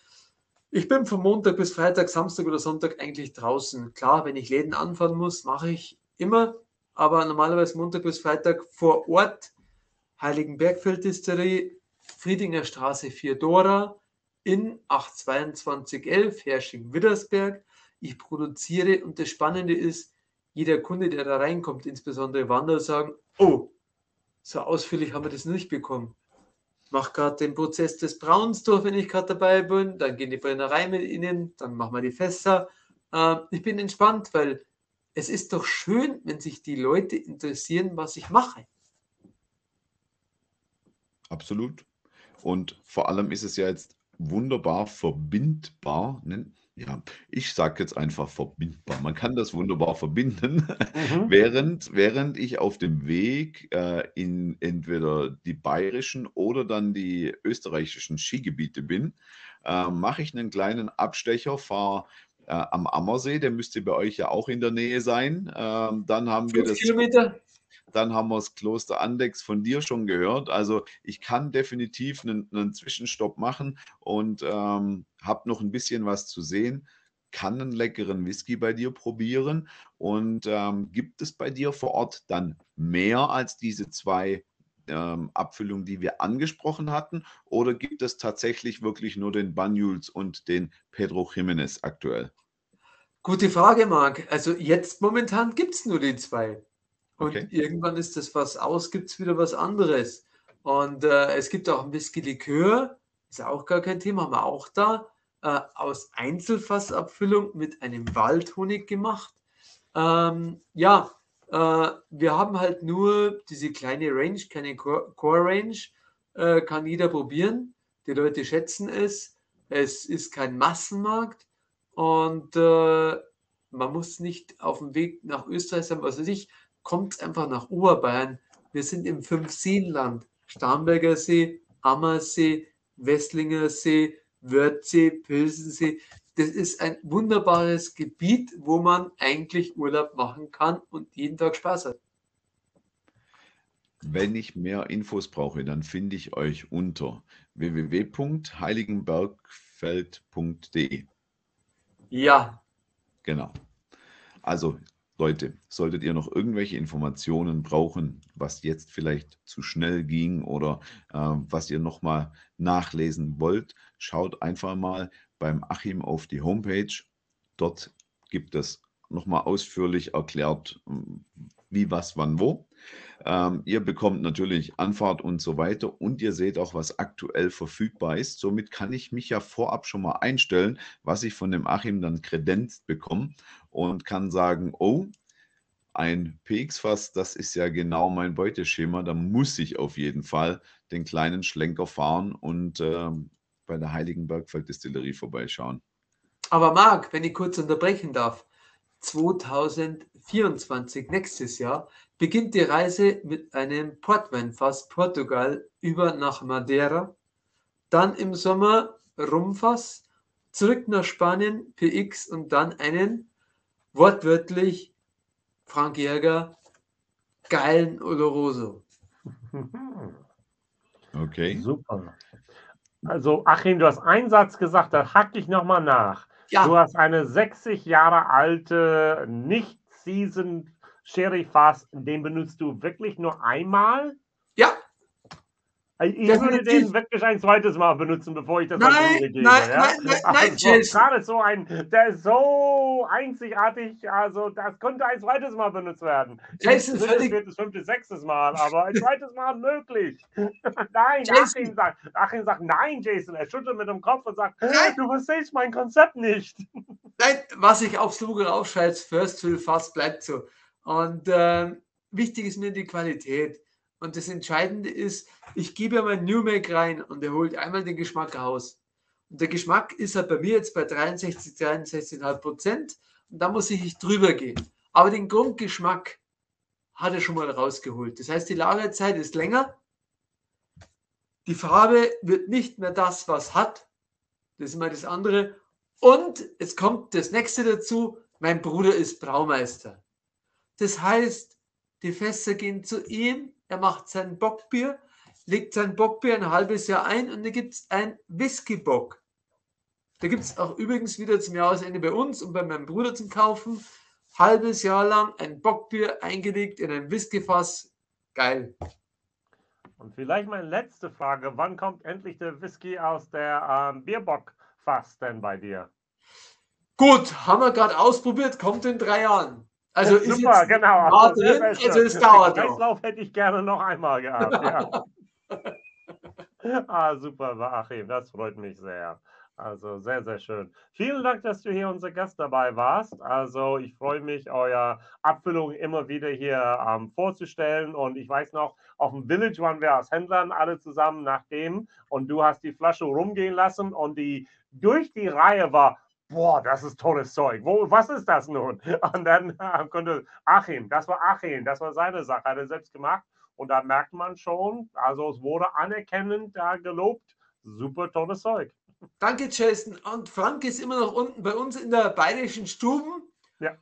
Ich bin von Montag bis Freitag, Samstag oder Sonntag eigentlich draußen. Klar, wenn ich Läden anfahren muss, mache ich immer, aber normalerweise Montag bis Freitag vor Ort, Heiligenbergfeld-Distillerie, Friedinger Straße 4 Dora, in 82211 Hersching-Widdersberg. Ich produziere und das Spannende ist, jeder Kunde, der da reinkommt, insbesondere Wanderer, sagen, oh, so ausführlich haben wir das nicht bekommen. Ich mache gerade den Prozess des Brauns durch, wenn ich gerade dabei bin, dann gehen die Brennerei mit ihnen, dann machen wir die Fässer. Äh, ich bin entspannt, weil es ist doch schön, wenn sich die Leute interessieren, was ich mache. Absolut. Und vor allem ist es ja jetzt wunderbar verbindbar. Ne? Ja, ich sage jetzt einfach verbindbar. Man kann das wunderbar verbinden, mhm. während, während ich auf dem Weg äh, in entweder die bayerischen oder dann die österreichischen Skigebiete bin, äh, mache ich einen kleinen Abstecher, fahre äh, am Ammersee, der müsste bei euch ja auch in der Nähe sein. Ähm, dann haben wir das. Kilometer? Dann haben wir das Kloster Andex von dir schon gehört. Also ich kann definitiv einen, einen Zwischenstopp machen und ähm, habe noch ein bisschen was zu sehen. Kann einen leckeren Whisky bei dir probieren. Und ähm, gibt es bei dir vor Ort dann mehr als diese zwei ähm, Abfüllungen, die wir angesprochen hatten? Oder gibt es tatsächlich wirklich nur den Banyuls und den Pedro Jiménez aktuell? Gute Frage, Marc. Also jetzt momentan gibt es nur die zwei. Und Okay. irgendwann ist das was aus, gibt es wieder was anderes. Und äh, es gibt auch ein Whisky Likör, ist auch gar kein Thema, haben wir auch da, äh, aus Einzelfassabfüllung mit einem Waldhonig gemacht. Ähm, ja, wir haben halt nur diese kleine Range, keine Core Core Range, äh, kann jeder probieren. Die Leute schätzen es. Es ist kein Massenmarkt und äh, man muss nicht auf dem Weg nach Österreich sein, was weiß ich kommt einfach nach Oberbayern. Wir sind im Fünfseenland. Starnberger See, Ammersee, Wesslinger See, Wörthsee, Pilsensee. Das ist ein wunderbares Gebiet, wo man eigentlich Urlaub machen kann und jeden Tag Spaß hat. Wenn ich mehr Infos brauche, dann finde ich euch unter www.heiligenbergfeld.de. Ja, Genau. Also Leute, solltet ihr noch irgendwelche Informationen brauchen, was jetzt vielleicht zu schnell ging oder äh, was ihr nochmal nachlesen wollt, schaut einfach mal beim Achim auf die Homepage. Dort gibt es nochmal ausführlich erklärt, wie, was, wann, wo. Ähm, ihr bekommt natürlich Anfahrt und so weiter und ihr seht auch, was aktuell verfügbar ist. Somit kann ich mich ja vorab schon mal einstellen, was ich von dem Achim dann kredenzt bekomme und kann sagen, oh, ein PX-Fass, das ist ja genau mein Beuteschema. Da muss ich auf jeden Fall den kleinen Schlenker fahren und ähm, bei der Heiligen Bergfeld Distillerie vorbeischauen. Aber Marc, wenn ich kurz unterbrechen darf, 2024, nächstes Jahr, beginnt die Reise mit einem Portweinfass Portugal über nach Madeira, dann im Sommer Rumfass, zurück nach Spanien PX und dann einen wortwörtlich Frank Jäger geilen Oloroso. Okay. Super. Also, Achim, du hast einen Satz gesagt, da hack ich nochmal nach. Ja. Du hast eine 60 Jahre alte, nicht seasoned Sherry Fass, den benutzt du wirklich nur einmal? Ja, Ich würde Definitiv. den wirklich ein zweites Mal benutzen, bevor ich das Nein, gebe. nein, ja? nein, nein, nein, also, Jason. Gerade so ein, der ist so einzigartig, also das könnte ein zweites Mal benutzt werden. Jason, Nicht völlig- viertes, fünftes, sechstes Mal, aber ein zweites Mal möglich. nein, Jason. Achim sagt, Achim sagt, nein, Jason. Er schüttelt mit dem Kopf und sagt, Nein. du verstehst mein Konzept nicht. Nein, was ich aufs Logo raufschreibe, First Fill Fast bleibt so. Und ähm, wichtig ist mir die Qualität. Und das Entscheidende ist, ich gebe ja mein New Make rein und er holt einmal den Geschmack raus. Und der Geschmack ist halt bei mir jetzt bei 63, 63,5 Prozent. Und da muss ich nicht drüber gehen. Aber den Grundgeschmack hat er schon mal rausgeholt. Das heißt, die Lagerzeit ist länger. Die Farbe wird nicht mehr das, was hat. Das ist immer das andere. Und es kommt das nächste dazu, mein Bruder ist Braumeister. Das heißt, die Fässer gehen zu ihm, er macht sein Bockbier, legt sein Bockbier ein halbes Jahr ein und dann gibt es ein Whisky-Bock. Da gibt es auch übrigens wieder zum Jahresende bei uns und bei meinem Bruder zum Kaufen. Halbes Jahr lang ein Bockbier eingelegt in ein Whiskyfass. Geil. Und vielleicht meine letzte Frage: Wann kommt endlich der Whisky aus der ähm, Bierbock-Fass denn bei dir? Gut, haben wir gerade ausprobiert, kommt in drei Jahren. Also ist Super, genau. war drin, also es dauert. Kreislauf hätte ich gerne noch einmal gehabt. Ja. ah, super, Achim, das freut mich sehr. Also sehr, sehr schön. Vielen Dank, dass du hier unser Gast dabei warst. Also ich freue mich, eure Abfüllung immer wieder hier ähm, vorzustellen. Und ich weiß noch, auf dem Village waren wir als Händlern alle zusammen nach dem und du hast die Flasche rumgehen lassen und die durch die Reihe war, boah, das ist tolles Zeug. Wo, was ist das nun? Und dann äh, konnte Achim, das war Achim, das war seine Sache, hat er selbst gemacht. Und da merkt man schon, also es wurde anerkennend da gelobt. Super tolles Zeug. Danke, Jason. Und Frank ist immer noch unten bei uns in der bayerischen Stuben. Ja.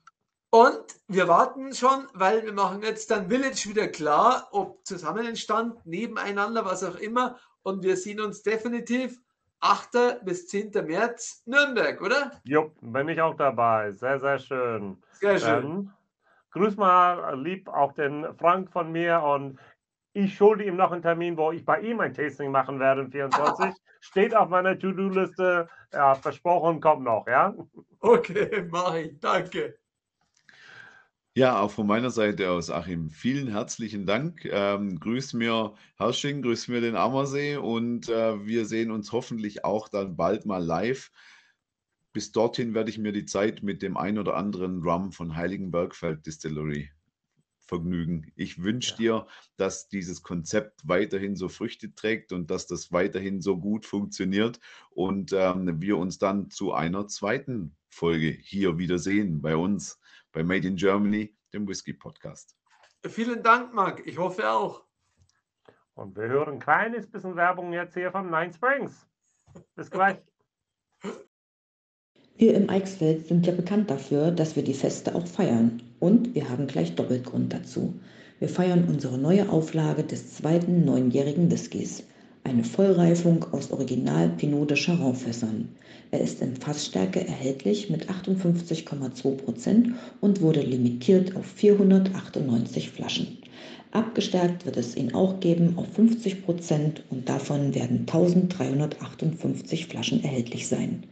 Und wir warten schon, weil wir machen jetzt dann Village wieder klar, ob zusammen entstand, nebeneinander, was auch immer. Und wir sehen uns definitiv 8. bis 10. März Nürnberg, oder? Jupp, bin ich auch dabei. Sehr, sehr schön. Sehr schön. Dann grüß mal lieb auch den Frank von mir und ich schulde ihm noch einen Termin, wo ich bei ihm ein Tasting machen werde, im 24. Steht auf meiner To-Do-Liste. Ja, versprochen, kommt noch, ja? Okay, mach ich. Danke. Ja, auch von meiner Seite aus, Achim, vielen herzlichen Dank. Ähm, grüß mir Hersching, grüß mir den Ammersee und äh, wir sehen uns hoffentlich auch dann bald mal live. Bis dorthin werde ich mir die Zeit mit dem ein oder anderen Rum von Heiligenbergfeld Distillery vergnügen. Ich wünsche Ja. dir, dass dieses Konzept weiterhin so Früchte trägt und dass das weiterhin so gut funktioniert und ähm, wir uns dann zu einer zweiten Folge hier wieder sehen bei uns bei Made in Germany, dem Whisky Podcast. Vielen Dank, Marc. Ich hoffe auch. Und wir hören ein kleines bisschen Werbung jetzt hier von Nine Springs. Bis gleich. Wir im Eichsfeld sind ja bekannt dafür, dass wir die Feste auch feiern. Und wir haben gleich Doppelgrund dazu. Wir feiern unsere neue Auflage des zweiten neunjährigen Whiskys. Eine Vollreifung aus Original Pinot de Charon-Fässern. Er ist in Fassstärke erhältlich mit 58,2 Prozent und wurde limitiert auf 498 Flaschen. Abgestärkt wird es ihn auch geben auf 50 Prozent und davon werden 1358 Flaschen erhältlich sein.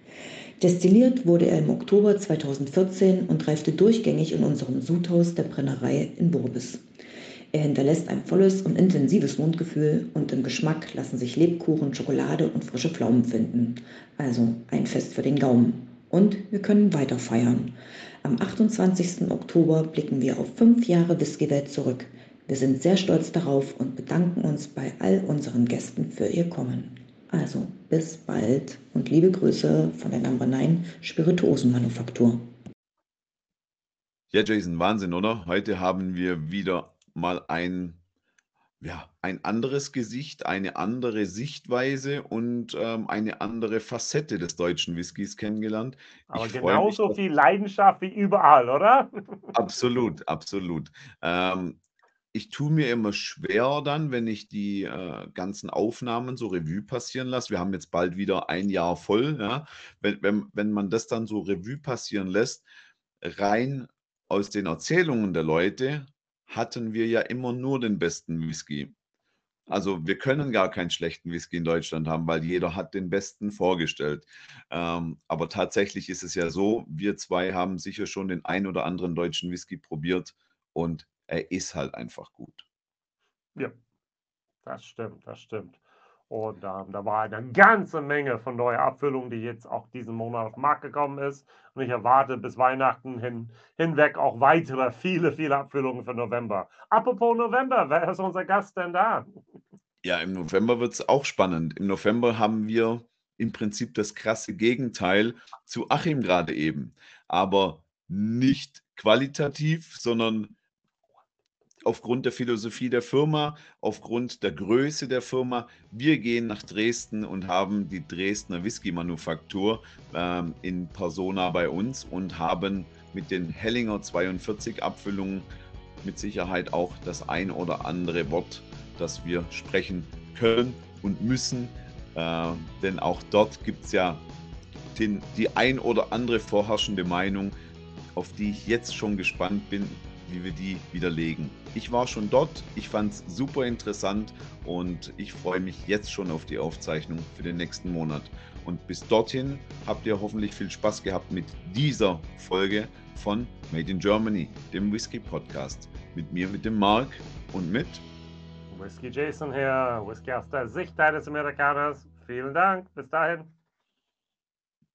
Destilliert wurde er im Oktober 2014 und reifte durchgängig in unserem Sudhaus der Brennerei in Burbis. Er hinterlässt ein volles und intensives Mundgefühl und im Geschmack lassen sich Lebkuchen, Schokolade und frische Pflaumen finden. Also ein Fest für den Gaumen. Und wir können weiter feiern. Am 28. Oktober blicken wir auf fünf Jahre Whiskywelt zurück. Wir sind sehr stolz darauf und bedanken uns bei all unseren Gästen für ihr Kommen. Also bis bald und liebe Grüße von der Number 9 Spirituosenmanufaktur. Ja, Jason, Wahnsinn, oder? Heute haben wir wieder mal ein, ja, ein anderes Gesicht, eine andere Sichtweise und ähm, eine andere Facette des deutschen Whiskys kennengelernt. Aber Ich mich, genauso dass viel Leidenschaft wie überall, oder? Absolut, absolut. Ähm, ich tue mir immer schwer dann, wenn ich die äh, ganzen Aufnahmen so Revue passieren lasse. Wir haben jetzt bald wieder ein Jahr voll, ja. Wenn, wenn, wenn man das dann so Revue passieren lässt, rein aus den Erzählungen der Leute hatten wir ja immer nur den besten Whisky. Also wir können gar keinen schlechten Whisky in Deutschland haben, weil jeder hat den besten vorgestellt. Ähm, aber tatsächlich ist es ja so, wir zwei haben sicher schon den ein oder anderen deutschen Whisky probiert und er ist halt einfach gut. Ja, das stimmt, das stimmt. Und ähm, da war eine ganze Menge von neuer Abfüllung, die jetzt auch diesen Monat auf den Markt gekommen ist. Und ich erwarte bis Weihnachten hin, hinweg auch weitere, viele, viele Abfüllungen für November. Apropos November, wer ist unser Gast denn da? Ja, im November wird es auch spannend. Im November haben wir im Prinzip das krasse Gegenteil zu Achim gerade eben. Aber nicht qualitativ, sondern aufgrund der Philosophie der Firma, aufgrund der Größe der Firma. Wir gehen nach Dresden und haben die Dresdner Whisky-Manufaktur ähm, in Persona bei uns und haben mit den Hellinger 42 Abfüllungen mit Sicherheit auch das ein oder andere Wort, das wir sprechen können und müssen. Äh, denn auch dort gibt es ja den, die ein oder andere vorherrschende Meinung, auf die ich jetzt schon gespannt bin, wie wir die widerlegen. Ich war schon dort, ich fand es super interessant und ich freue mich jetzt schon auf die Aufzeichnung für den nächsten Monat. Und bis dorthin habt ihr hoffentlich viel Spaß gehabt mit dieser Folge von Made in Germany, dem Whisky Podcast. Mit mir, mit dem Mark und mit Whisky Jason hier, Whisky aus der Sicht eines Amerikaners. Vielen Dank, bis dahin.